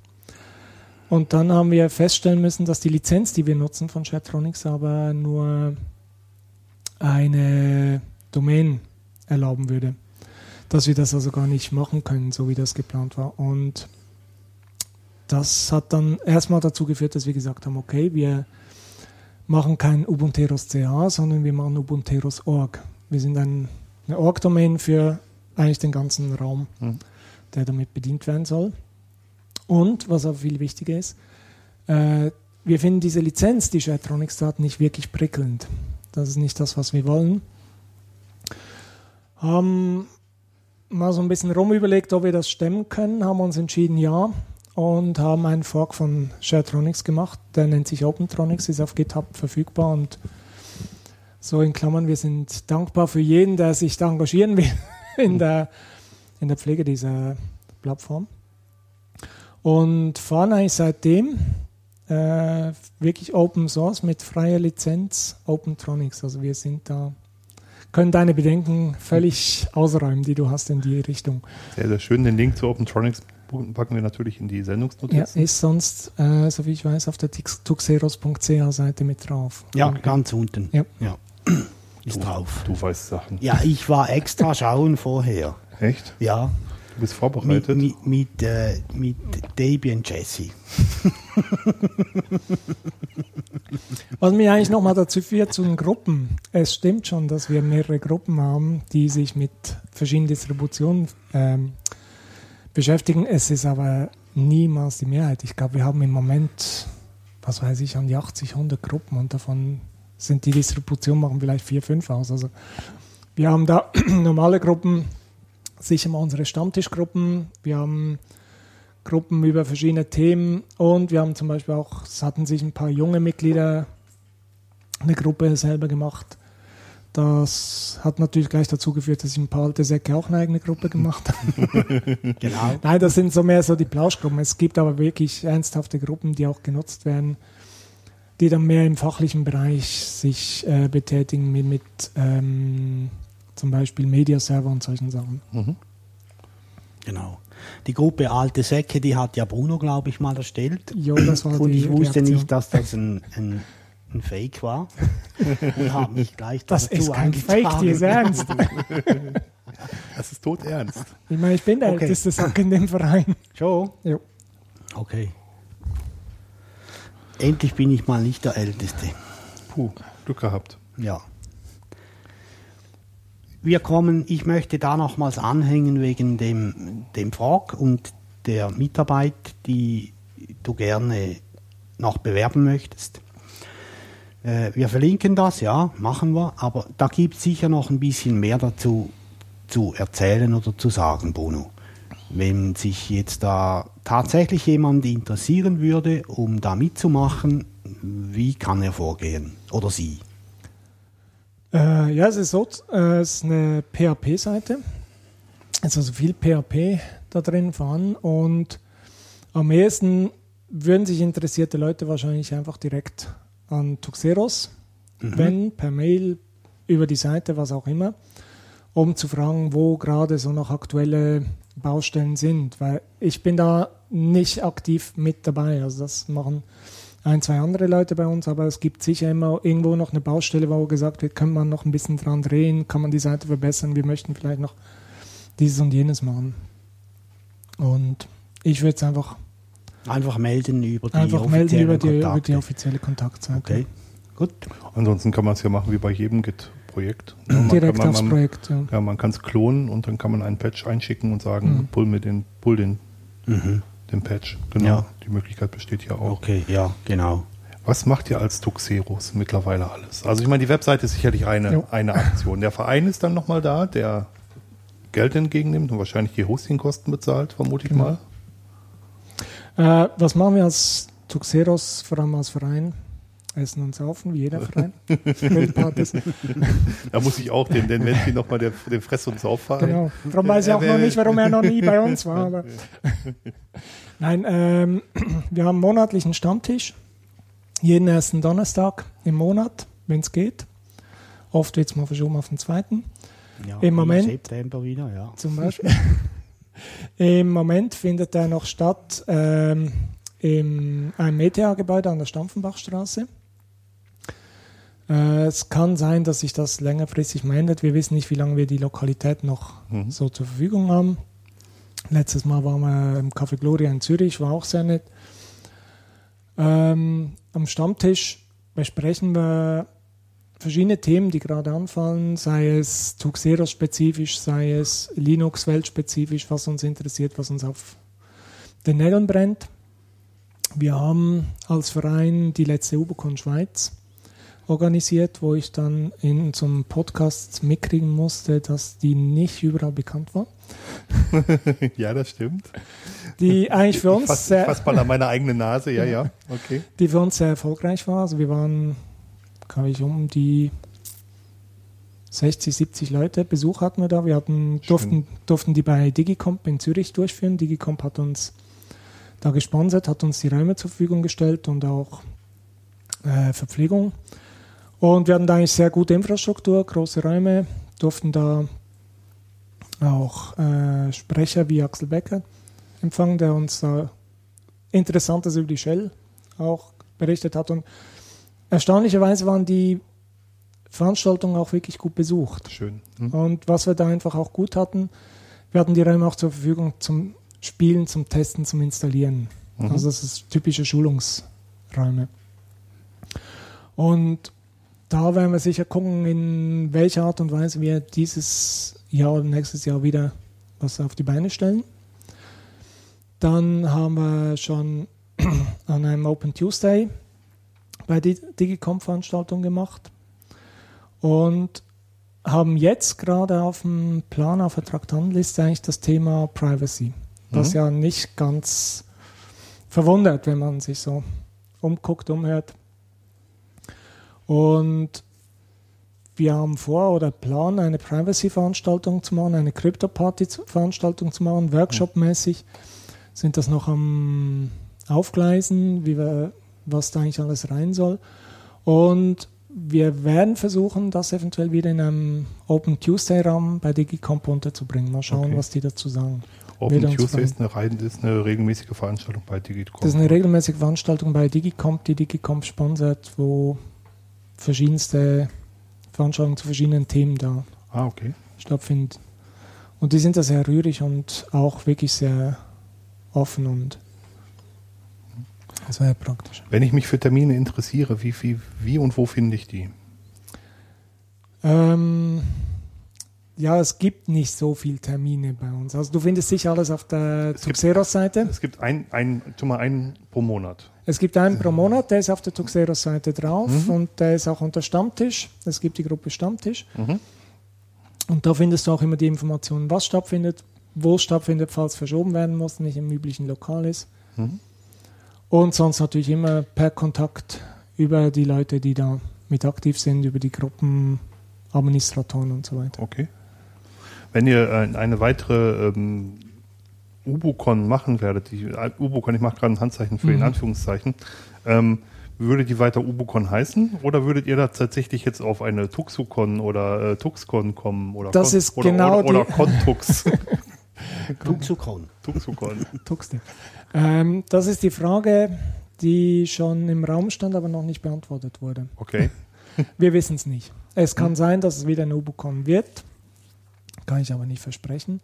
S4: Und dann haben wir feststellen müssen, dass die Lizenz, die wir nutzen von Sharetronics, aber nur eine Domain erlauben würde. Dass wir das also gar nicht machen können, so wie das geplant war. Und das hat dann erstmal dazu geführt, dass wir gesagt haben, okay, wir machen kein Ubunteros CA, sondern wir machen Ubunteros Org. Wir sind ein, eine Org-Domain für eigentlich den ganzen Raum,
S2: Mhm.
S4: der damit bedient werden soll. Und, was aber viel wichtiger ist, Äh, wir finden diese Lizenz, die Sharetronics hat, nicht wirklich prickelnd. Das ist nicht das, was wir wollen. Haben mal so ein bisschen rumüberlegt, ob wir das stemmen können, haben uns entschieden, ja, und haben einen Fork von Sharetronics gemacht. Der nennt sich OpenTronics, ist auf GitHub verfügbar und so in Klammern, wir sind dankbar für jeden, der sich da engagieren will in der, in der Pflege dieser Plattform. Und fahren eigentlich seitdem äh, wirklich Open Source mit freier Lizenz OpenTronics. Also wir sind da, können deine Bedenken völlig ausräumen, die du hast in die Richtung.
S2: Sehr, sehr schön. Den Link zu OpenTronics packen wir natürlich in die
S4: Ja,
S2: Sendungsnotizen.
S4: ist sonst, äh, so wie ich weiß, auf der tix- tuxeros.ch Seite mit drauf.
S3: Ja,
S2: Okay.
S3: ganz unten.
S4: Ja.
S3: Ist drauf.
S2: Du weißt Sachen.
S3: Ja, ich war extra schauen vorher.
S2: Echt?
S3: Ja,
S2: Du bist
S3: mit,
S2: vorbereitet?
S3: mit, mit, äh, mit Davy und Jesse.
S4: Was mich eigentlich nochmal dazu führt zu den Gruppen. Es stimmt schon, dass wir mehrere Gruppen haben, die sich mit verschiedenen Distributionen ähm, beschäftigen. Es ist aber niemals die Mehrheit. Ich glaube, wir haben im Moment, was weiß ich, an die 80, 100 Gruppen und davon sind die Distributionen machen vielleicht vier, fünf aus. Also wir haben da normale Gruppen, sicher mal unsere Stammtischgruppen. Wir haben Gruppen über verschiedene Themen und wir haben zum Beispiel auch, es hatten sich ein paar junge Mitglieder eine Gruppe selber gemacht. Das hat natürlich gleich dazu geführt, dass ich ein paar alte Säcke auch eine eigene Gruppe gemacht habe.
S3: Genau.
S4: Nein, das sind so mehr so die Plauschgruppen. Es gibt aber wirklich ernsthafte Gruppen, die auch genutzt werden, die dann mehr im fachlichen Bereich sich äh, betätigen mit, mit ähm, zum Beispiel Mediaserver und solchen Sachen.
S2: Mhm.
S3: Genau. Die Gruppe Alte Säcke, die hat ja Bruno, glaube ich, mal erstellt.
S4: Jo, das war
S3: Und
S4: die
S3: ich wusste
S4: Reaktion.
S3: nicht, dass das ein, ein, ein Fake war. Und habe mich gleich
S4: Das
S3: dazu
S4: ist kein Fake, die ist ernst.
S2: Das ist tot ernst.
S4: Ich meine, ich bin der
S3: Okay.
S4: älteste Sack in dem Verein.
S3: Schon?
S4: Jo.
S3: Okay. Endlich bin ich mal nicht der Älteste.
S2: Puh, Glück gehabt.
S3: Ja. Wir kommen, ich möchte da nochmals anhängen wegen dem, dem Frag und der Mitarbeit, die du gerne noch bewerben möchtest. Äh, wir verlinken das, ja, machen wir, aber da gibt es sicher noch ein bisschen mehr dazu zu erzählen oder zu sagen, Bruno. Wenn sich jetzt da tatsächlich jemand interessieren würde, um da mitzumachen, wie kann er vorgehen? Oder sie?
S4: Äh, ja, es ist so, äh, es ist eine PHP-Seite. Es ist also viel PHP da drin vorhanden und am ehesten würden sich interessierte Leute wahrscheinlich einfach direkt an Tuxeros wenden, per Mail, über die Seite, was auch immer, um zu fragen, wo gerade so noch aktuelle Baustellen sind. Weil ich bin da nicht aktiv mit dabei. Also das machen ein, zwei andere Leute bei uns, aber es gibt sicher immer irgendwo noch eine Baustelle, wo gesagt wird, kann man noch ein bisschen dran drehen, kann man die Seite verbessern, wir möchten vielleicht noch dieses und jenes machen. Und ich würde es einfach,
S3: Einfach melden über die
S4: einfach melden über die, über die offizielle Kontaktseite.
S3: Okay, gut.
S2: Ansonsten kann man es ja machen wie bei jedem Git-Projekt. Ja, man
S4: Direkt
S2: kann,
S4: aufs
S2: man,
S4: Projekt. Ja.
S2: Ja, man kann es klonen und dann kann man einen Patch einschicken und sagen,
S4: Mhm.
S2: pull mir den, pull den,
S3: Mhm.
S2: den Patch. Genau.
S3: Ja.
S2: Die Möglichkeit besteht ja auch.
S3: Okay, ja, genau.
S2: Was macht ihr als Tuxeros mittlerweile alles? Also ich meine, die Webseite ist sicherlich eine,
S4: Jo.
S2: eine Aktion. Der Verein ist dann nochmal da, der Geld entgegennimmt und wahrscheinlich die Hostingkosten bezahlt, vermute ich
S4: Genau.
S2: mal.
S4: Äh, was machen wir als Tuxeros, vor allem als Verein? Essen und saufen, wie jeder Verein.
S2: Da muss ich auch den, den Menschen nochmal den, den Fress- und Saufverein.
S4: Genau. Darum weiß ich auch noch nicht, warum er noch nie bei uns war. Aber Nein, ähm, wir haben monatlich einen Stammtisch. Jeden ersten Donnerstag im Monat, wenn es geht. Oft wird es mal verschoben auf den zweiten.
S3: Ja,
S4: Im Moment-
S3: September wieder, ja.
S4: Zum Beispiel. Im Moment findet er noch statt ähm, in einem ETH-Gebäude an der Stampfenbachstraße. Äh, es kann sein, dass sich das längerfristig mal ändert. Wir wissen nicht, wie lange wir die Lokalität noch
S2: Mhm.
S4: so zur Verfügung haben. Letztes Mal waren wir im Café Gloria in Zürich, war auch sehr nett. Ähm, am Stammtisch besprechen wir verschiedene Themen, die gerade anfallen, sei es Tuxeros-spezifisch, sei es Linux-Welt-spezifisch, was uns interessiert, was uns auf den Nägeln brennt. Wir haben als Verein die letzte Ubicon Schweiz organisiert, wo ich dann in zum Podcast mitkriegen musste, dass die nicht überall bekannt war.
S2: ja, das stimmt.
S4: Die eigentlich für uns
S2: fass,
S4: sehr,
S2: mal an meine eigene Nase, ja, ja. Okay.
S4: die für uns sehr erfolgreich war. Also wir waren, glaube ich, um die 60, 70 Leute Besuch hatten wir da. Wir hatten, durften, durften die bei Digicomp in Zürich durchführen. Digicomp hat uns da gesponsert, hat uns die Räume zur Verfügung gestellt und auch äh, Verpflegung. Und wir hatten da eigentlich sehr gute Infrastruktur, große Räume, durften da auch äh, Sprecher wie Axel Becker empfangen, der uns da Interessantes über die Shell auch berichtet hat. Und erstaunlicherweise waren die Veranstaltungen auch wirklich gut besucht.
S2: Schön. Hm.
S4: Und was wir da einfach auch gut hatten, wir hatten die Räume auch zur Verfügung zum Spielen, zum Testen, zum Installieren.
S2: Mhm.
S4: Also das ist typische Schulungsräume. Und da werden wir sicher gucken, in welcher Art und Weise wir dieses Jahr oder nächstes Jahr wieder was auf die Beine stellen. Dann haben wir schon an einem Open Tuesday bei der Digicom-Veranstaltung gemacht und haben jetzt gerade auf dem Plan, auf der Traktanliste eigentlich das Thema Privacy, was
S2: Mhm.
S4: ja nicht ganz verwundert, wenn man sich so umguckt, umhört. Und wir haben vor oder planen, eine Privacy-Veranstaltung zu machen, eine Crypto-Party-Veranstaltung zu machen, Workshop-mäßig. Sind das noch am Aufgleisen, wie wir, was da eigentlich alles rein soll. Und wir werden versuchen, das eventuell wieder in einem Open Tuesday-Rahmen bei Digicomp unterzubringen. Mal schauen,
S2: Okay.
S4: was die dazu sagen.
S2: Open Tuesday ist eine, rein, ist eine regelmäßige Veranstaltung bei Digicom.
S4: Das ist eine regelmäßige Veranstaltung bei Digicomp, die Digicomp sponsert, wo verschiedenste Veranstaltungen zu verschiedenen Themen da
S2: Ah, okay.
S4: stattfinden. Und die sind da sehr rührig und auch wirklich sehr offen und sehr praktisch.
S2: Wenn ich mich für Termine interessiere, wie, wie, wie und wo finde ich die?
S4: Ähm, ja, es gibt nicht so viele Termine bei uns. Also du findest sicher alles auf der Tuxeros-Seite.
S2: Es gibt ein, ein, tu mal einen pro Monat.
S4: Es gibt einen pro Monat, der ist auf der Tuxeros-Seite drauf
S2: Mhm.
S4: und der ist auch unter Stammtisch. Es gibt die Gruppe Stammtisch.
S2: Mhm.
S4: Und da findest du auch immer die Informationen, was stattfindet, wo es stattfindet, falls verschoben werden muss, nicht im üblichen Lokal ist.
S2: Mhm.
S4: Und sonst natürlich immer per Kontakt über die Leute, die da mit aktiv sind, über die Gruppenadministratoren und so weiter.
S2: Okay. Wenn ihr äh, eine weitere ähm, Ubocon machen werdet, die, äh, Ubocon, ich mache gerade ein Handzeichen für in
S4: Mhm.
S2: Anführungszeichen, ähm, würde die weiter Ubocon heißen oder würdet ihr da tatsächlich jetzt auf eine Tuxucon oder äh, Tuxcon kommen? Oder
S4: Das
S2: Con,
S4: ist
S2: oder,
S4: genau
S2: oder, oder
S4: die-
S2: Contux.
S3: Tuxucon.
S2: Tuxucon.
S4: Tuxte. Ähm, das ist die Frage, die schon im Raum stand, aber noch nicht beantwortet wurde.
S2: Okay.
S4: Wir wissen es nicht. Es kann sein, dass es wieder ein Ubucon wird. Kann ich aber nicht versprechen.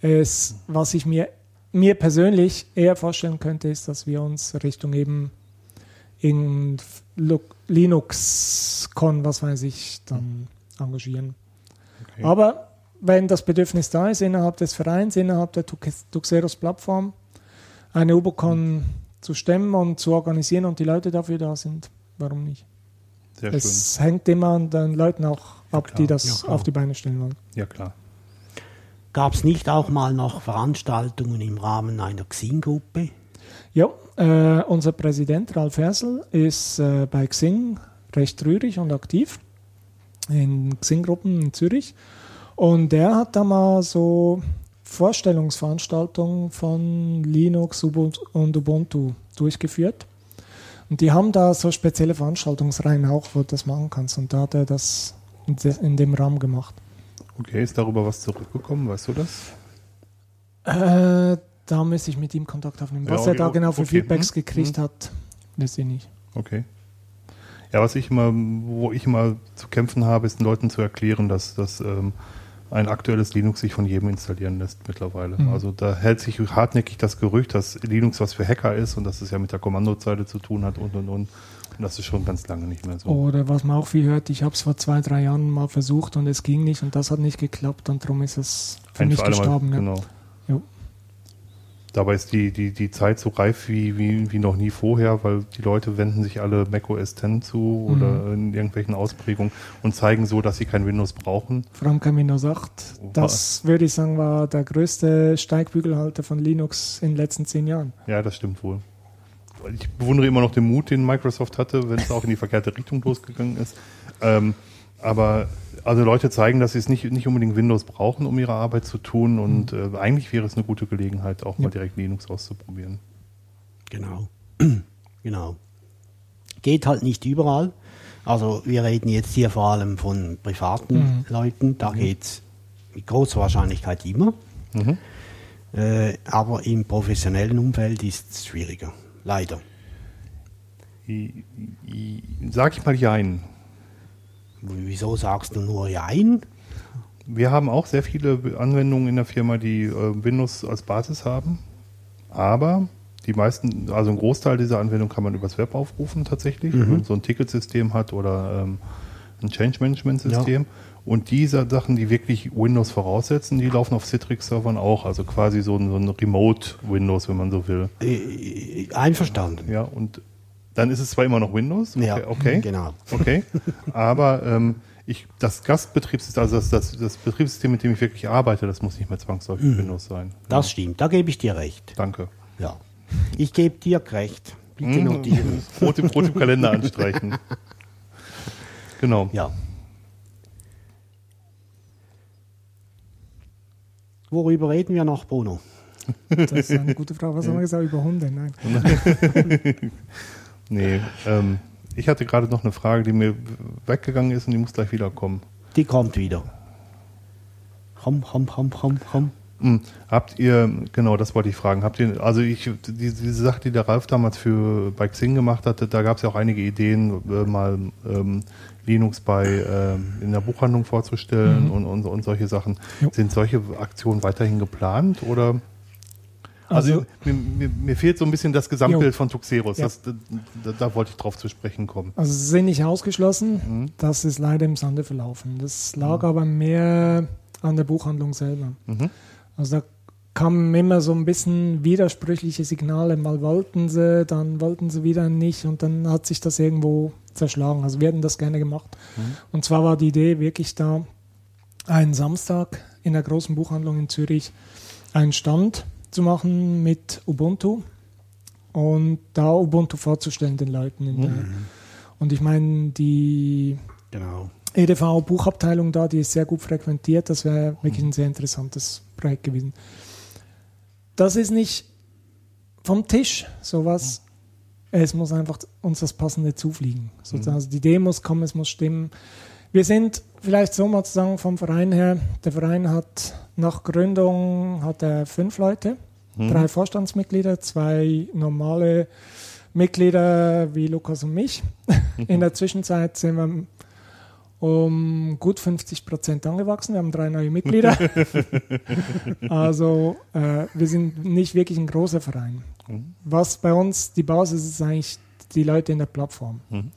S4: Es, was ich mir, mir persönlich eher vorstellen könnte, ist, dass wir uns Richtung eben in Linux-Con, was weiß ich, dann engagieren.
S2: okay.
S4: Aber wenn das Bedürfnis da ist, innerhalb des Vereins, innerhalb der Tux- Tuxeros-Plattform, eine Ubocon zu stemmen und zu organisieren und die Leute dafür da sind, warum nicht?
S2: Sehr schön.
S4: Es hängt immer an den Leuten auch ab,
S2: klar.
S4: die das
S3: Ja, klar.
S4: auf die Beine stellen wollen.
S2: Ja, klar.
S3: Gab es nicht auch mal noch Veranstaltungen im Rahmen einer Xing-Gruppe?
S4: Ja, äh, unser Präsident Ralf Hersel ist äh, bei Xing recht rührig und aktiv in Xing-Gruppen in Zürich. Und der hat da mal so Vorstellungsveranstaltungen von Linux und Ubuntu durchgeführt. Und die haben da so spezielle Veranstaltungsreihen auch, wo du das machen kannst. Und da hat er das in de- in dem Rahmen gemacht.
S2: Okay, ist darüber was zurückgekommen? Weißt du das?
S4: Äh, da müsste ich mit ihm Kontakt aufnehmen.
S2: Ja,
S4: Was er
S2: okay,
S4: da genau für
S2: okay.
S4: Feedbacks
S2: Hm,
S4: gekriegt hat, wisst ihr nicht.
S2: Okay. Ja, was ich immer, wo ich immer zu kämpfen habe, ist den Leuten zu erklären, dass, dass ähm, ein aktuelles Linux sich von jedem installieren lässt mittlerweile.
S4: Mhm.
S2: Also da hält sich hartnäckig das Gerücht, dass Linux was für Hacker ist und dass es ja mit der Kommandozeile zu tun hat und und und. Und das ist schon ganz lange nicht mehr so.
S4: Oder was man auch viel hört, ich habe es vor zwei, drei Jahren mal versucht und es ging nicht und das hat nicht geklappt und darum ist es für
S2: Ein
S4: mich
S2: für alle Mal-
S4: gestorben. ja.
S2: Dabei ist die, die, die Zeit so reif wie, wie, wie noch nie vorher, weil die Leute wenden sich alle macOS 10 zu oder in irgendwelchen Ausprägungen und zeigen so, dass sie kein Windows brauchen.
S4: Vor allem kein Windows 8. Das würde ich sagen, war der größte Steigbügelhalter von Linux in den letzten zehn Jahren.
S2: Ja, das stimmt wohl. Ich bewundere immer noch den Mut, den Microsoft hatte, wenn es auch in die verkehrte Richtung losgegangen ist. Ähm, aber also Leute zeigen, dass sie es nicht, nicht unbedingt Windows brauchen, um ihre Arbeit zu tun. Und äh, eigentlich wäre es eine gute Gelegenheit, auch mal direkt Linux auszuprobieren.
S3: Genau. genau. Geht halt nicht überall. Also wir reden jetzt hier vor allem von privaten Leuten. Da geht's mit großer Wahrscheinlichkeit immer.
S2: Mhm.
S3: Äh, aber im professionellen Umfeld ist es schwieriger. Leider.
S2: Sag ich mal Jein.
S3: Wieso sagst du nur Jein?
S2: Wir haben auch sehr viele Anwendungen in der Firma, die äh, Windows als Basis haben. Aber die meisten, also ein Großteil dieser Anwendung kann man übers Web aufrufen tatsächlich, wenn man so ein Ticketsystem hat oder ähm, ein Change Management System. Und diese Sachen, die wirklich Windows voraussetzen, die laufen auf Citrix-Servern auch. Also quasi so ein, so ein Remote-Windows, wenn man so will.
S3: Äh, einverstanden.
S2: Ja, und dann ist es zwar immer noch Windows, okay,
S3: Ja,
S2: okay,
S3: genau.
S2: okay aber ähm, ich, das Gastbetriebssystem, also das, das, das Betriebssystem, mit dem ich wirklich arbeite, das muss nicht mehr zwangsläufig Windows sein.
S3: Das stimmt, da gebe ich dir recht.
S2: Danke.
S3: Ja. Ich gebe dir recht. Bitte
S2: Mhm.
S3: notieren.
S2: Rot im, rot im Kalender anstreichen. Genau.
S3: Ja. Worüber reden wir noch, Bruno?
S4: Das ist eine gute Frage. Was haben wir gesagt über Hunde? Nein.
S2: Nee, ähm, ich hatte gerade noch eine Frage, die mir weggegangen ist und die muss gleich wiederkommen.
S3: Die kommt wieder. Komm, komm, komm, komm, komm.
S2: Hm, Habt ihr, genau, das wollte ich fragen, habt ihr, also ich, die, diese Sache, die der Ralf damals für bei Xing gemacht hatte, da gab es ja auch einige Ideen, äh, mal ähm, Linux bei ähm, in der Buchhandlung vorzustellen und, und, und solche Sachen.
S4: Jo.
S2: Sind solche Aktionen weiterhin geplant oder? Also,
S4: Also-
S2: mir, mir, mir fehlt so ein bisschen das Gesamtbild
S4: Jo.
S2: von Tuxeros.
S4: Ja.
S2: Das, da, da, wollte ich drauf zu sprechen kommen.
S4: Also sie sind nicht ausgeschlossen.
S2: Mhm.
S4: Das ist leider im Sande verlaufen. Das lag aber mehr an der Buchhandlung selber.
S2: Mhm.
S4: Also da kamen immer so ein bisschen widersprüchliche Signale. Mal wollten sie, dann wollten sie wieder nicht und dann hat sich das irgendwo zerschlagen. Also wir hätten das gerne gemacht. Und zwar war die Idee wirklich da, einen Samstag in der großen Buchhandlung in Zürich einen Stand zu machen mit Ubuntu und da Ubuntu vorzustellen den Leuten. In der, und ich meine, die
S3: Genau.
S4: EDV-Buchabteilung da, die ist sehr gut frequentiert. Das wäre wirklich ein sehr interessantes Projekt gewesen. Das ist nicht vom Tisch, sowas. Es muss einfach uns das Passende zufliegen. Sozusagen. Also die Idee muss kommen, es muss stimmen. Wir sind vielleicht so mal zu sagen vom Verein her, der Verein hat nach Gründung hat er fünf Leute, drei Vorstandsmitglieder, zwei normale Mitglieder wie Lukas und mich. In der Zwischenzeit sind wir um gut 50 Prozent angewachsen. Wir haben drei neue Mitglieder. also äh, wir sind nicht wirklich ein großer Verein. Was bei uns die Basis ist, ist eigentlich die Leute in der Plattform.
S2: Mhm.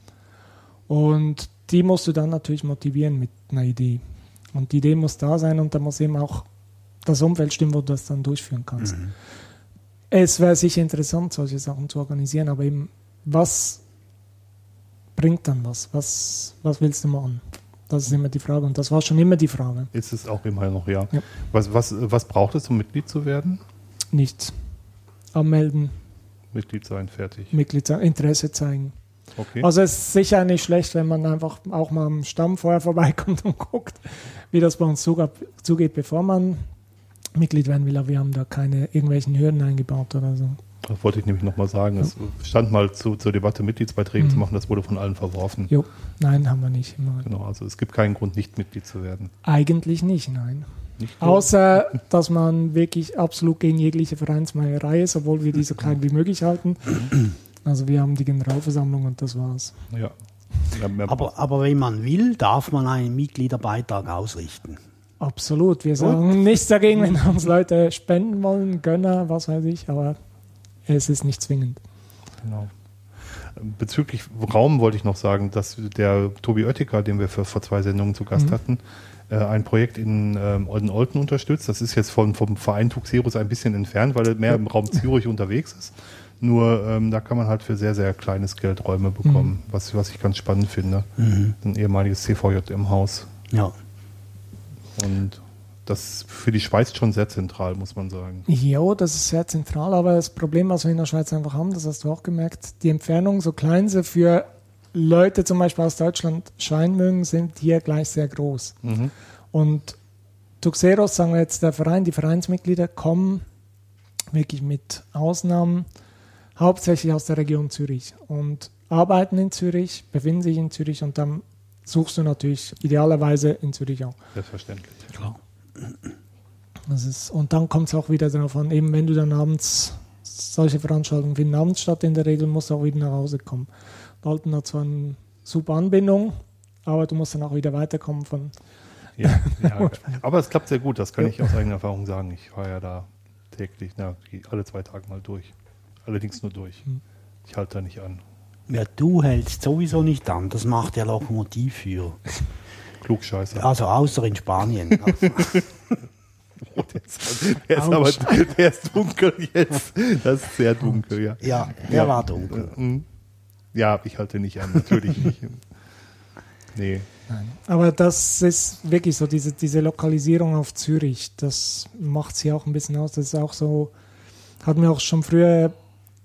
S4: Und die musst du dann natürlich motivieren mit einer Idee. Und die Idee muss da sein und da muss eben auch das Umfeld stimmen, wo du das dann durchführen kannst. Es wäre sicher interessant, solche Sachen zu organisieren, aber eben, was bringt dann was? Was, was willst du machen? Das ist immer die Frage und das war schon immer die Frage.
S2: Ist es auch immer noch, ja.
S4: Ja.
S2: Was, was, was braucht es, um Mitglied zu werden?
S4: Nichts. Anmelden,
S2: Mitglied sein, fertig.
S4: Mitglied Interesse zeigen.
S2: Okay.
S4: Also es ist sicher nicht schlecht, wenn man einfach auch mal am Stamm vorher vorbeikommt und guckt, wie das bei uns zugeht, bevor man Mitglied werden will. Aber wir haben da keine irgendwelchen Hürden eingebaut oder so.
S2: Das wollte ich nämlich nochmal sagen. Es stand mal zu, zur Debatte, Mitgliedsbeiträge
S4: Mhm.
S2: zu machen, das wurde von allen verworfen.
S4: Jo, nein, haben wir nicht. Immer.
S2: Genau, also es gibt keinen Grund, nicht Mitglied zu werden.
S4: Eigentlich nicht, nein.
S2: Nicht
S4: Außer, dass man wirklich absolut gegen jegliche Vereinsmeierei ist, obwohl wir die so klein wie möglich halten. Also wir haben die Generalversammlung und das war's.
S2: ja.
S3: Aber, aber wenn man will, darf man einen Mitgliederbeitrag ausrichten.
S4: Absolut. Wir sagen nichts dagegen, wenn uns Leute spenden wollen, Gönner, was weiß ich, aber es ist nicht zwingend.
S2: Genau. Bezüglich Raum wollte ich noch sagen, dass der Tobi Oettiker, den wir für, vor zwei Sendungen zu Gast
S4: Mhm.
S2: hatten, äh, ein Projekt in ähm, Olden-Olten unterstützt. Das ist jetzt von, vom Verein Tuxeros ein bisschen entfernt, weil er mehr im Raum Zürich unterwegs ist. Nur ähm, da kann man halt für sehr, sehr kleines Geld Räume bekommen, was, was ich ganz spannend finde. Ein ehemaliges CVJ-Haus.
S3: Ja.
S2: Und das ist für die Schweiz schon sehr zentral, muss man sagen.
S4: Ja, das ist sehr zentral, aber das Problem, was wir in der Schweiz einfach haben, das hast du auch gemerkt, die Entfernung, so klein sie für Leute zum Beispiel aus Deutschland scheinen mögen, sind hier gleich sehr groß. Und Tuxeros, sagen wir jetzt der Verein, die Vereinsmitglieder kommen wirklich mit Ausnahmen hauptsächlich aus der Region Zürich und arbeiten in Zürich, befinden sich in Zürich und dann suchst du natürlich idealerweise in Zürich auch.
S2: Selbstverständlich.
S3: Klar.
S4: Das ist, und dann kommt es auch wieder darauf an, eben wenn du dann abends, solche Veranstaltungen finden abends statt, in der Regel musst du auch wieder nach Hause kommen. Dalton hat zwar eine super Anbindung, aber du musst dann auch wieder weiterkommen von.
S2: Ja, ja. Aber es klappt sehr gut, das kann ich aus eigener Erfahrung sagen. Ich war ja da täglich, na, alle zwei Tage mal durch. Allerdings nur durch. Ich halte da nicht an.
S3: Ja, du hältst sowieso nicht an. Das macht der Lokomotivführer.
S2: Klugscheißer.
S3: Also außer in Spanien. Also,
S2: Oh, der, ist, der, ist aber, der ist dunkel jetzt. Das ist sehr dunkel, ja.
S3: ja, der war dunkel.
S2: Mhm. Ja, ich halte nicht an, natürlich nicht. Nee.
S4: Aber das ist wirklich so, diese, diese Lokalisierung auf Zürich, das macht sie auch ein bisschen aus. Das ist auch so, hatten wir auch schon früher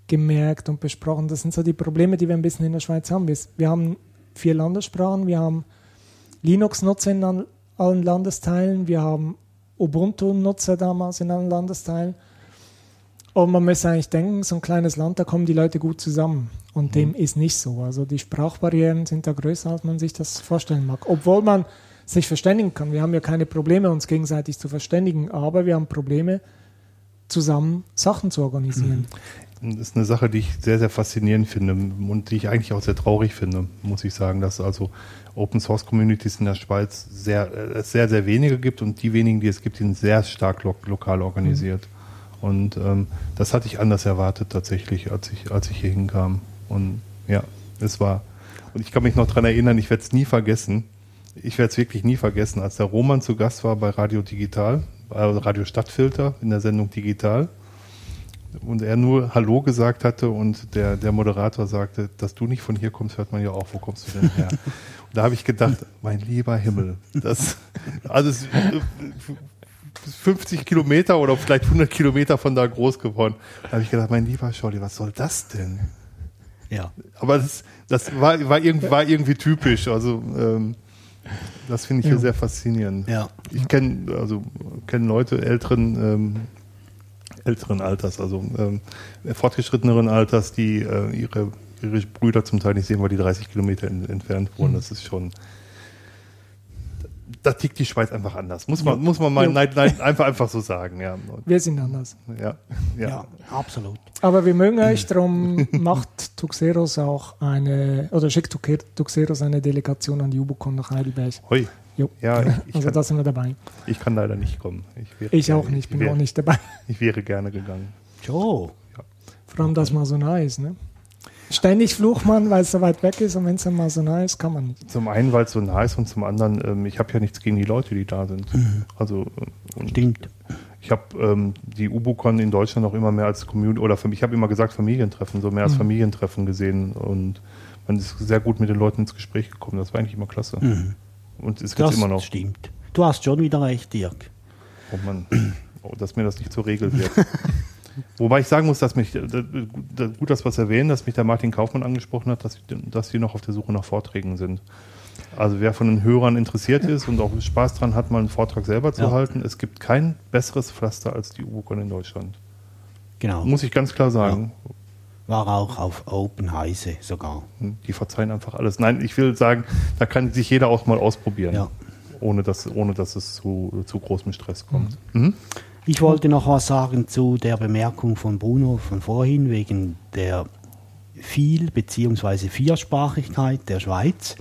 S4: gemerkt und besprochen. Das sind so die Probleme, die wir ein bisschen in der Schweiz haben. Wir, haben vier Landessprachen, wir haben Linux-Nutzer in allen Landesteilen, wir haben Ubuntu-Nutzer damals in allen Landesteilen. Und man müsste eigentlich denken, so ein kleines Land, da kommen die Leute gut zusammen. Und dem ist nicht so. Also die Sprachbarrieren sind da größer, als man sich das vorstellen mag. Obwohl man sich verständigen kann. Wir haben ja keine Probleme, uns gegenseitig zu verständigen, aber wir haben Probleme, zusammen Sachen zu organisieren.
S2: Das ist eine Sache, die ich sehr, sehr faszinierend finde und die ich eigentlich auch sehr traurig finde, muss ich sagen, dass also Open Source Communities in der Schweiz sehr, äh, es sehr, sehr wenige gibt und die wenigen, die es gibt, sind sehr stark lo lokal organisiert. Und ähm, das hatte ich anders erwartet tatsächlich, als ich, als ich hier hinkam. Und ja, es war. Und ich kann mich noch dran erinnern, ich werde es nie vergessen. Ich werde es wirklich nie vergessen, als der Roman zu Gast war bei Radio Digital, Radio Stadtfilter in der Sendung Digital und er nur Hallo gesagt hatte und der, der Moderator sagte, dass du nicht von hier kommst, hört man ja auch, wo kommst du denn her? Und da habe ich gedacht, mein lieber Himmel, das, also es, äh, 50 Kilometer oder vielleicht 100 Kilometer von da groß geworden. Da habe ich gedacht, mein lieber Scholli, was soll das denn?
S3: Ja.
S2: Aber das, das war, war, irgendwie, war irgendwie typisch, also ähm, das finde ich hier
S4: Ja.
S2: sehr faszinierend.
S3: Ja.
S2: Ich kenne also kenne Leute älteren ähm, älteren Alters, also ähm, fortgeschritteneren Alters, die äh, ihre ihre Brüder zum Teil nicht sehen, weil die 30 Kilometer in, entfernt wohnen. Das ist schon da tickt die Schweiz einfach anders. Muss man, muss man mal
S4: Ja.
S2: nein, nein, einfach, einfach so sagen. Ja,
S4: Wir sind anders.
S2: ja, ja.
S3: Ja, absolut.
S4: Aber wir mögen euch, darum macht Tuxeros auch eine, oder schickt Tuxe- Tuxeros eine Delegation an die Ubicon nach Heidelberg.
S2: Hoi.
S4: Jo.
S2: Ja, ich, ich,
S4: also
S2: kann,
S4: da sind wir dabei.
S2: ich kann leider nicht kommen. Ich, wäre,
S4: Ich auch nicht, bin
S2: wäre,
S4: auch nicht dabei.
S2: Ich wäre gerne gegangen.
S3: Jo.
S4: Vor allem, dass man so nah ist. Ne? Ständig flucht man, weil es so weit weg ist und wenn es dann mal so nah ist, kann man nicht.
S2: Zum einen, weil es so nah ist und zum anderen, ähm, ich habe ja nichts gegen die Leute, die da sind. Also äh, und
S3: Stimmt.
S2: ich habe ähm, die Ubucon in Deutschland auch immer mehr als Community oder für, ich habe immer gesagt Familientreffen, so mehr als Familientreffen gesehen und man ist sehr gut mit den Leuten ins Gespräch gekommen. Das war eigentlich immer klasse. Und ist
S3: Das
S2: jetzt immer noch.
S3: stimmt. Du hast schon wieder recht, Dirk.
S2: Oh Mann, oh, dass mir das nicht zur Regel wird. Wobei ich sagen muss, dass mich, äh, gut, dass wir es erwähnen, dass mich der Martin Kaufmann angesprochen hat, dass, dass sie noch auf der Suche nach Vorträgen sind. Also wer von den Hörern interessiert ist und auch Spaß dran hat, mal einen Vortrag selber zu
S3: Ja.
S2: halten, es gibt kein besseres Pflaster als die Ubucon in Deutschland.
S3: Genau.
S2: Muss ich ganz klar sagen.
S3: War auch auf Open Heise sogar.
S2: Die verzeihen einfach alles. Nein, ich will sagen, da kann sich jeder auch mal ausprobieren.
S3: Ja.
S2: Ohne dass, ohne dass es zu, zu großem Stress kommt. Mhm.
S3: Ich wollte noch was sagen zu der Bemerkung von Bruno von vorhin wegen der Viel- bzw. Viersprachigkeit der Schweiz.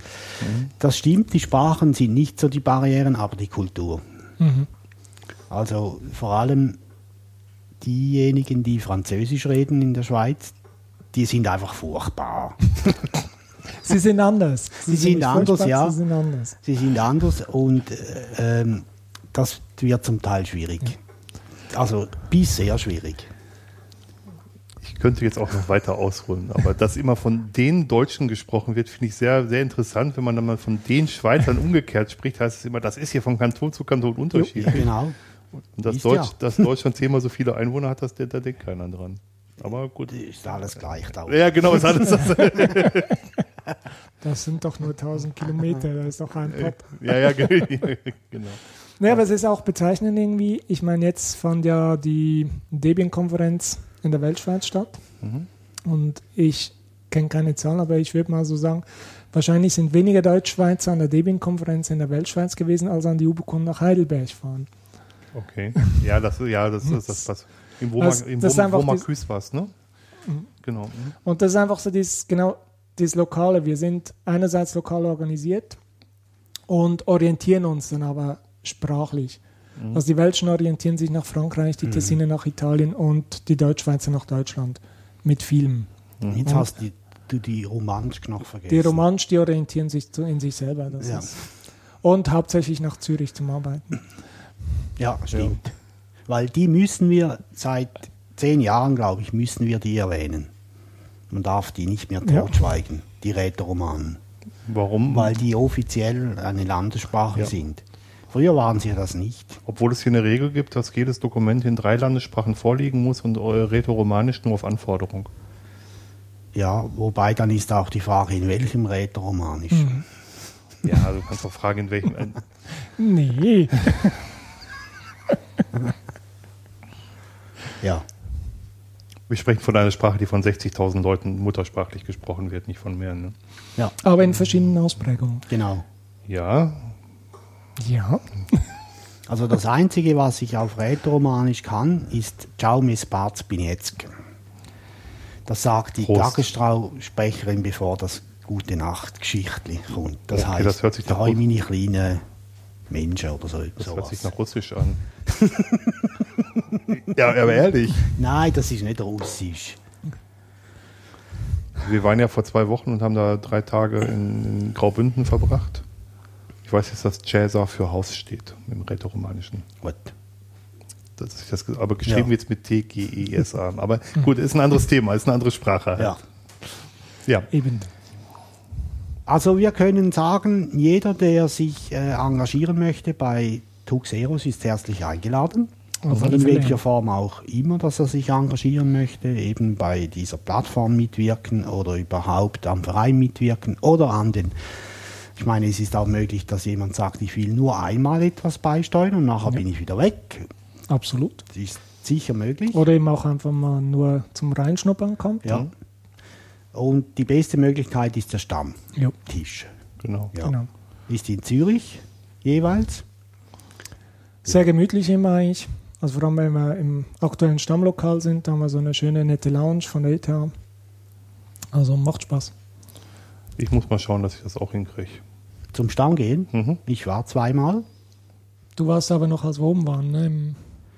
S3: Das stimmt, die Sprachen sind nicht so die Barrieren, aber die Kultur. Also vor allem diejenigen, die Französisch reden in der Schweiz, die sind einfach furchtbar.
S4: Sie sind anders.
S3: Sie sind
S4: nicht
S3: anders, ja.
S4: Sie sind anders.
S3: Sie sind anders und äh, ähm, das wird zum Teil schwierig. Also bis sehr schwierig.
S2: Ich könnte jetzt auch noch weiter ausholen, aber dass immer von den Deutschen gesprochen wird, finde ich sehr, sehr interessant. Wenn man dann mal von den Schweizern umgekehrt spricht, heißt es immer, das ist hier von Kanton zu Kanton unterschiedlich.
S3: Genau.
S2: Und dass, Deutsch,
S3: ja.
S2: dass Deutschland zehnmal so viele Einwohner hat, das, da denkt keiner dran. Aber gut.
S3: Ist alles gleich da.
S2: Ja, genau, ist alles das.
S4: Das sind doch nur 1000 Kilometer, das ist doch ein Pop.
S2: ja, ja, ge- genau.
S4: Naja, aber es ist auch bezeichnend irgendwie. Ich meine, jetzt fand ja die Debian-Konferenz in der Weltschweiz statt. Und ich kenne keine Zahlen, aber ich würde mal so sagen, wahrscheinlich sind weniger Deutschschweizer an der Debian-Konferenz in der Weltschweiz gewesen, als an die Ubicon nach Heidelberg fahren.
S2: Okay. Ja, das, ja, das ist das, was. Im Roma,
S4: Das-
S2: im
S4: das
S2: Roma
S4: dies-
S2: Küs war ne? Genau. mhm.
S4: Und das ist einfach so dieses, genau, dieses Lokale. Wir sind einerseits lokal organisiert und orientieren uns dann aber sprachlich. Also die Welschen orientieren sich nach Frankreich, die Tessiner nach Italien und die Deutschschweizer nach Deutschland mit Filmen.
S3: Jetzt hast die, du die Romansk noch vergessen.
S4: Die Romansch, die orientieren sich zu, in sich selber. Das
S3: Ja.
S4: ist, und hauptsächlich nach Zürich zum Arbeiten.
S3: Ja, stimmt. Weil die müssen wir seit zehn Jahren, glaube ich, müssen wir die erwähnen. Man darf die nicht mehr
S4: Ja.
S3: totschweigen, die Rätoromanen.
S2: Warum?
S3: Weil die offiziell eine Landessprache
S2: Ja.
S3: sind. Früher waren sie das nicht.
S2: Obwohl es hier eine Regel gibt, dass jedes Dokument in drei Landessprachen vorliegen muss und Rätoromanisch nur auf Anforderung.
S3: Ja, wobei dann ist auch die Frage, in welchem Rätoromanisch.
S4: Mhm.
S2: Ja, du kannst auch fragen, in welchem.
S4: Nee.
S3: Ja,
S2: Wir sprechen von einer Sprache, die von 60.000 Leuten muttersprachlich gesprochen wird, nicht von mehr. Ne?
S3: ja,
S4: Aber in verschiedenen Ausprägungen.
S3: genau.
S2: Ja,
S4: Ja.
S3: Also das Einzige, was ich auf Rätoromanisch kann, ist Ciao mi spaz binietzke. Das sagt die. Tagesstrausprecherin, bevor das Gute Nacht Geschichtli kommt. Das
S2: Okay,
S3: heißt,
S2: das hört sich nach
S3: meine kleinen Menschen oder so.
S2: das hört
S3: sowas.
S2: sich nach Russisch an. ja, aber ehrlich.
S3: Nein, das ist nicht russisch.
S2: Wir waren ja vor zwei Wochen und haben da drei Tage in Graubünden verbracht. Ich weiß jetzt, dass Cäsar für Haus steht im Rätoromanischen.
S3: Gut.
S2: Das ist das, aber geschrieben
S3: Ja.
S2: wird es mit T-G-E-S-A. Aber gut, ist ein anderes Thema, ist eine andere Sprache. Halt.
S3: Ja.
S2: ja.
S4: Eben.
S3: Also wir können sagen, jeder, der sich äh, engagieren möchte bei Tuxeros, ist herzlich eingeladen.
S4: Alle
S3: in welcher Form auch immer, dass er sich engagieren möchte, eben bei dieser Plattform mitwirken oder überhaupt am Verein mitwirken oder an den. Ich meine, es ist auch möglich, dass jemand sagt, ich will nur einmal etwas beisteuern und nachher bin ich wieder weg.
S4: Absolut.
S3: Das ist sicher möglich.
S4: Oder eben auch einfach mal nur zum Reinschnuppern kommt.
S3: Ja. Und die beste Möglichkeit ist der Stammtisch.
S2: Genau.
S3: Ja.
S4: genau.
S3: Ist in Zürich jeweils.
S4: Sehr gemütlich immer eigentlich. Also vor allem, wenn wir im aktuellen Stammlokal sind, da haben wir so eine schöne, nette Lounge von der ETH. Also macht Spaß.
S2: Ich muss mal schauen, dass ich das auch hinkriege.
S3: Zum Stamm gehen.
S2: Mhm.
S3: Ich war zweimal.
S4: Du warst aber noch, als wir oben waren, ne? im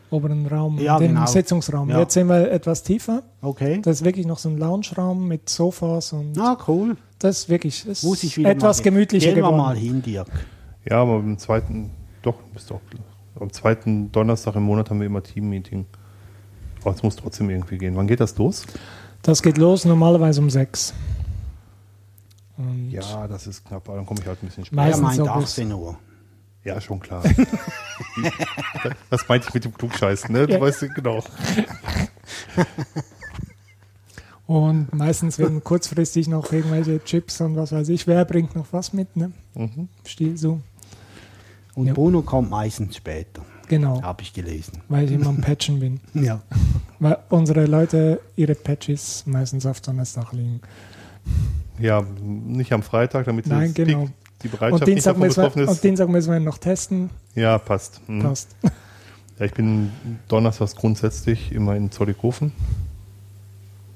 S4: oberen Raum,
S3: Ja,
S4: dem
S3: genau.
S4: Sitzungsraum.
S3: Ja.
S4: Jetzt sind wir etwas tiefer.
S3: Okay.
S4: Das ist wirklich noch so ein Lounge-Raum mit Sofas und
S3: Ah, cool.
S4: das ist wirklich das
S3: Muss ich wieder
S4: etwas
S3: mal,
S4: gemütlicher
S3: Gehen wir
S4: geworden.
S3: mal hin, Dirk.
S2: Ja, aber am zweiten, doch, bist doch. Am zweiten Donnerstag im Monat haben wir immer Team-Meeting. Aber es muss trotzdem irgendwie gehen. Wann geht das los?
S4: Das geht los normalerweise um sechs. Und
S2: Ja, das ist knapp, aber dann komme ich halt ein bisschen später.
S3: Er
S4: Meistens
S3: meint
S4: so bis-
S3: 18 Uhr.
S2: Ja, schon klar. das meinte ich mit dem Klugscheißen, ne? Du
S4: Ja.
S2: weißt genau.
S4: Und meistens werden kurzfristig noch irgendwelche Chips und was weiß ich. Wer bringt noch was mit? Ne?
S2: Mhm.
S4: Stil so.
S3: Und
S4: Ja.
S3: Bruno kommt meistens später.
S4: Genau,
S3: Habe ich gelesen.
S4: weil ich immer am Patchen bin.
S3: Ja.
S4: Weil unsere Leute ihre Patches meistens auf Donnerstag liegen.
S2: Ja, nicht am Freitag, damit
S4: Nein,
S2: das
S4: genau.
S2: Die Bereitschaft
S4: Und
S2: nicht
S4: Dienstag,
S2: davon
S4: müssen
S2: betroffen
S4: wir, und
S2: ist.
S4: Dienstag müssen wir noch testen.
S2: Ja, passt. Mhm.
S4: Passt.
S2: Ja, ich bin donnerstags grundsätzlich immer in Zollikofen.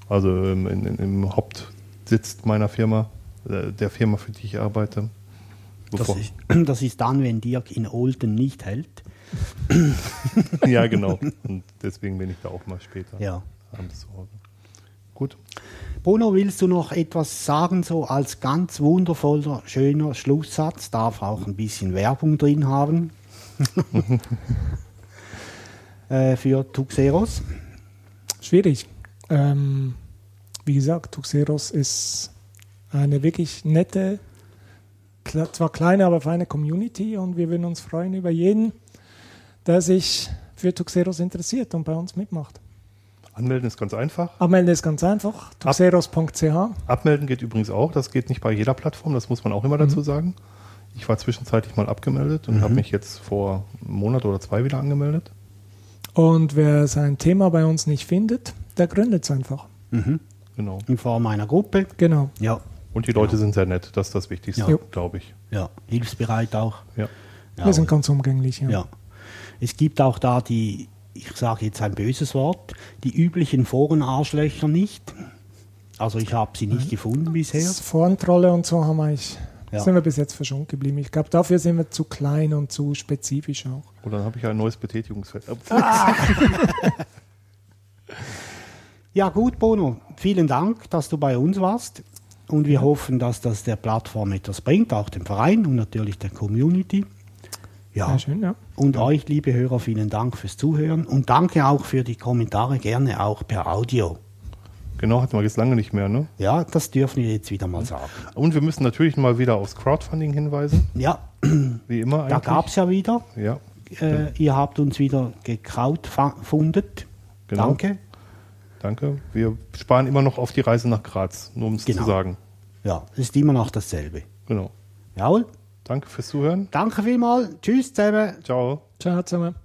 S2: Also ähm, in, in, im Hauptsitz meiner Firma, äh, der Firma, für die ich arbeite.
S3: Das ist, das ist dann, wenn Dirk in Olden nicht hält.
S2: ja, genau. Und deswegen bin ich da auch mal später
S3: Ja.
S2: abends zu Hause. gut.
S3: Bruno, willst du noch etwas sagen, so als ganz wundervoller, schöner Schlusssatz? Darf auch ein bisschen Werbung drin haben. äh, für Tuxeros.
S4: Schwierig. Ähm, wie gesagt, Tuxeros ist eine wirklich nette, zwar kleine, aber feine Community und wir würden uns freuen über jeden, der sich für Tuxeros interessiert und bei uns mitmacht.
S2: Anmelden ist ganz einfach.
S4: Abmelden ist ganz einfach, tuxeros.ch.
S2: Abmelden geht übrigens auch. Das geht nicht bei jeder Plattform, das muss man auch immer dazu sagen. Ich war zwischenzeitlich mal abgemeldet und habe mich jetzt vor einem Monat oder zwei wieder angemeldet.
S4: Und wer sein Thema bei uns nicht findet, der gründet es einfach.
S2: Genau.
S3: In Form einer Gruppe.
S4: Genau.
S3: Ja,
S2: Und die Leute sind sehr nett, das ist das Wichtigste,
S3: Ja.
S2: glaube ich.
S3: ja. Hilfsbereit auch.
S2: Ja.
S3: Ja,
S4: wir sind ganz umgänglich. Ja.
S3: Ja. Es gibt auch da die, ich sage jetzt ein böses Wort, die üblichen Forenarschlöcher nicht. Also ich habe sie nicht gefunden bisher.
S4: Das Forentrolle und so haben wir
S3: Ja.
S4: sind wir bis jetzt verschont geblieben. Ich glaube, dafür sind wir zu klein und zu spezifisch auch.
S2: Und dann habe ich ein neues Betätigungsfeld.
S3: Ja gut, Bono, vielen Dank, dass du bei uns warst. Und wir hoffen, dass das der Plattform etwas bringt, auch dem Verein und natürlich der Community. Ja,
S4: Sehr schön, ja.
S3: und euch, liebe Hörer, vielen Dank fürs Zuhören und danke auch für die Kommentare, gerne auch per Audio.
S2: Genau, hatten wir jetzt lange nicht mehr, ne?
S3: Ja, das dürfen wir jetzt wieder mal sagen.
S2: Und wir müssen natürlich mal wieder aufs Crowdfunding hinweisen,
S3: Ja,
S2: wie immer
S3: da
S2: eigentlich.
S3: gab es ja wieder.
S2: Ja,
S3: Äh, ihr habt uns wieder gekrautfundet.
S2: Genau.
S3: Danke.
S2: danke. Wir sparen immer noch auf die Reise nach Graz, nur um es
S3: Genau.
S2: zu sagen.
S3: Ja, es ist immer noch dasselbe.
S2: Genau.
S3: Jawohl.
S2: Danke fürs Zuhören.
S3: Danke vielmals. Tschüss zusammen.
S2: Ciao.
S4: Ciao zusammen.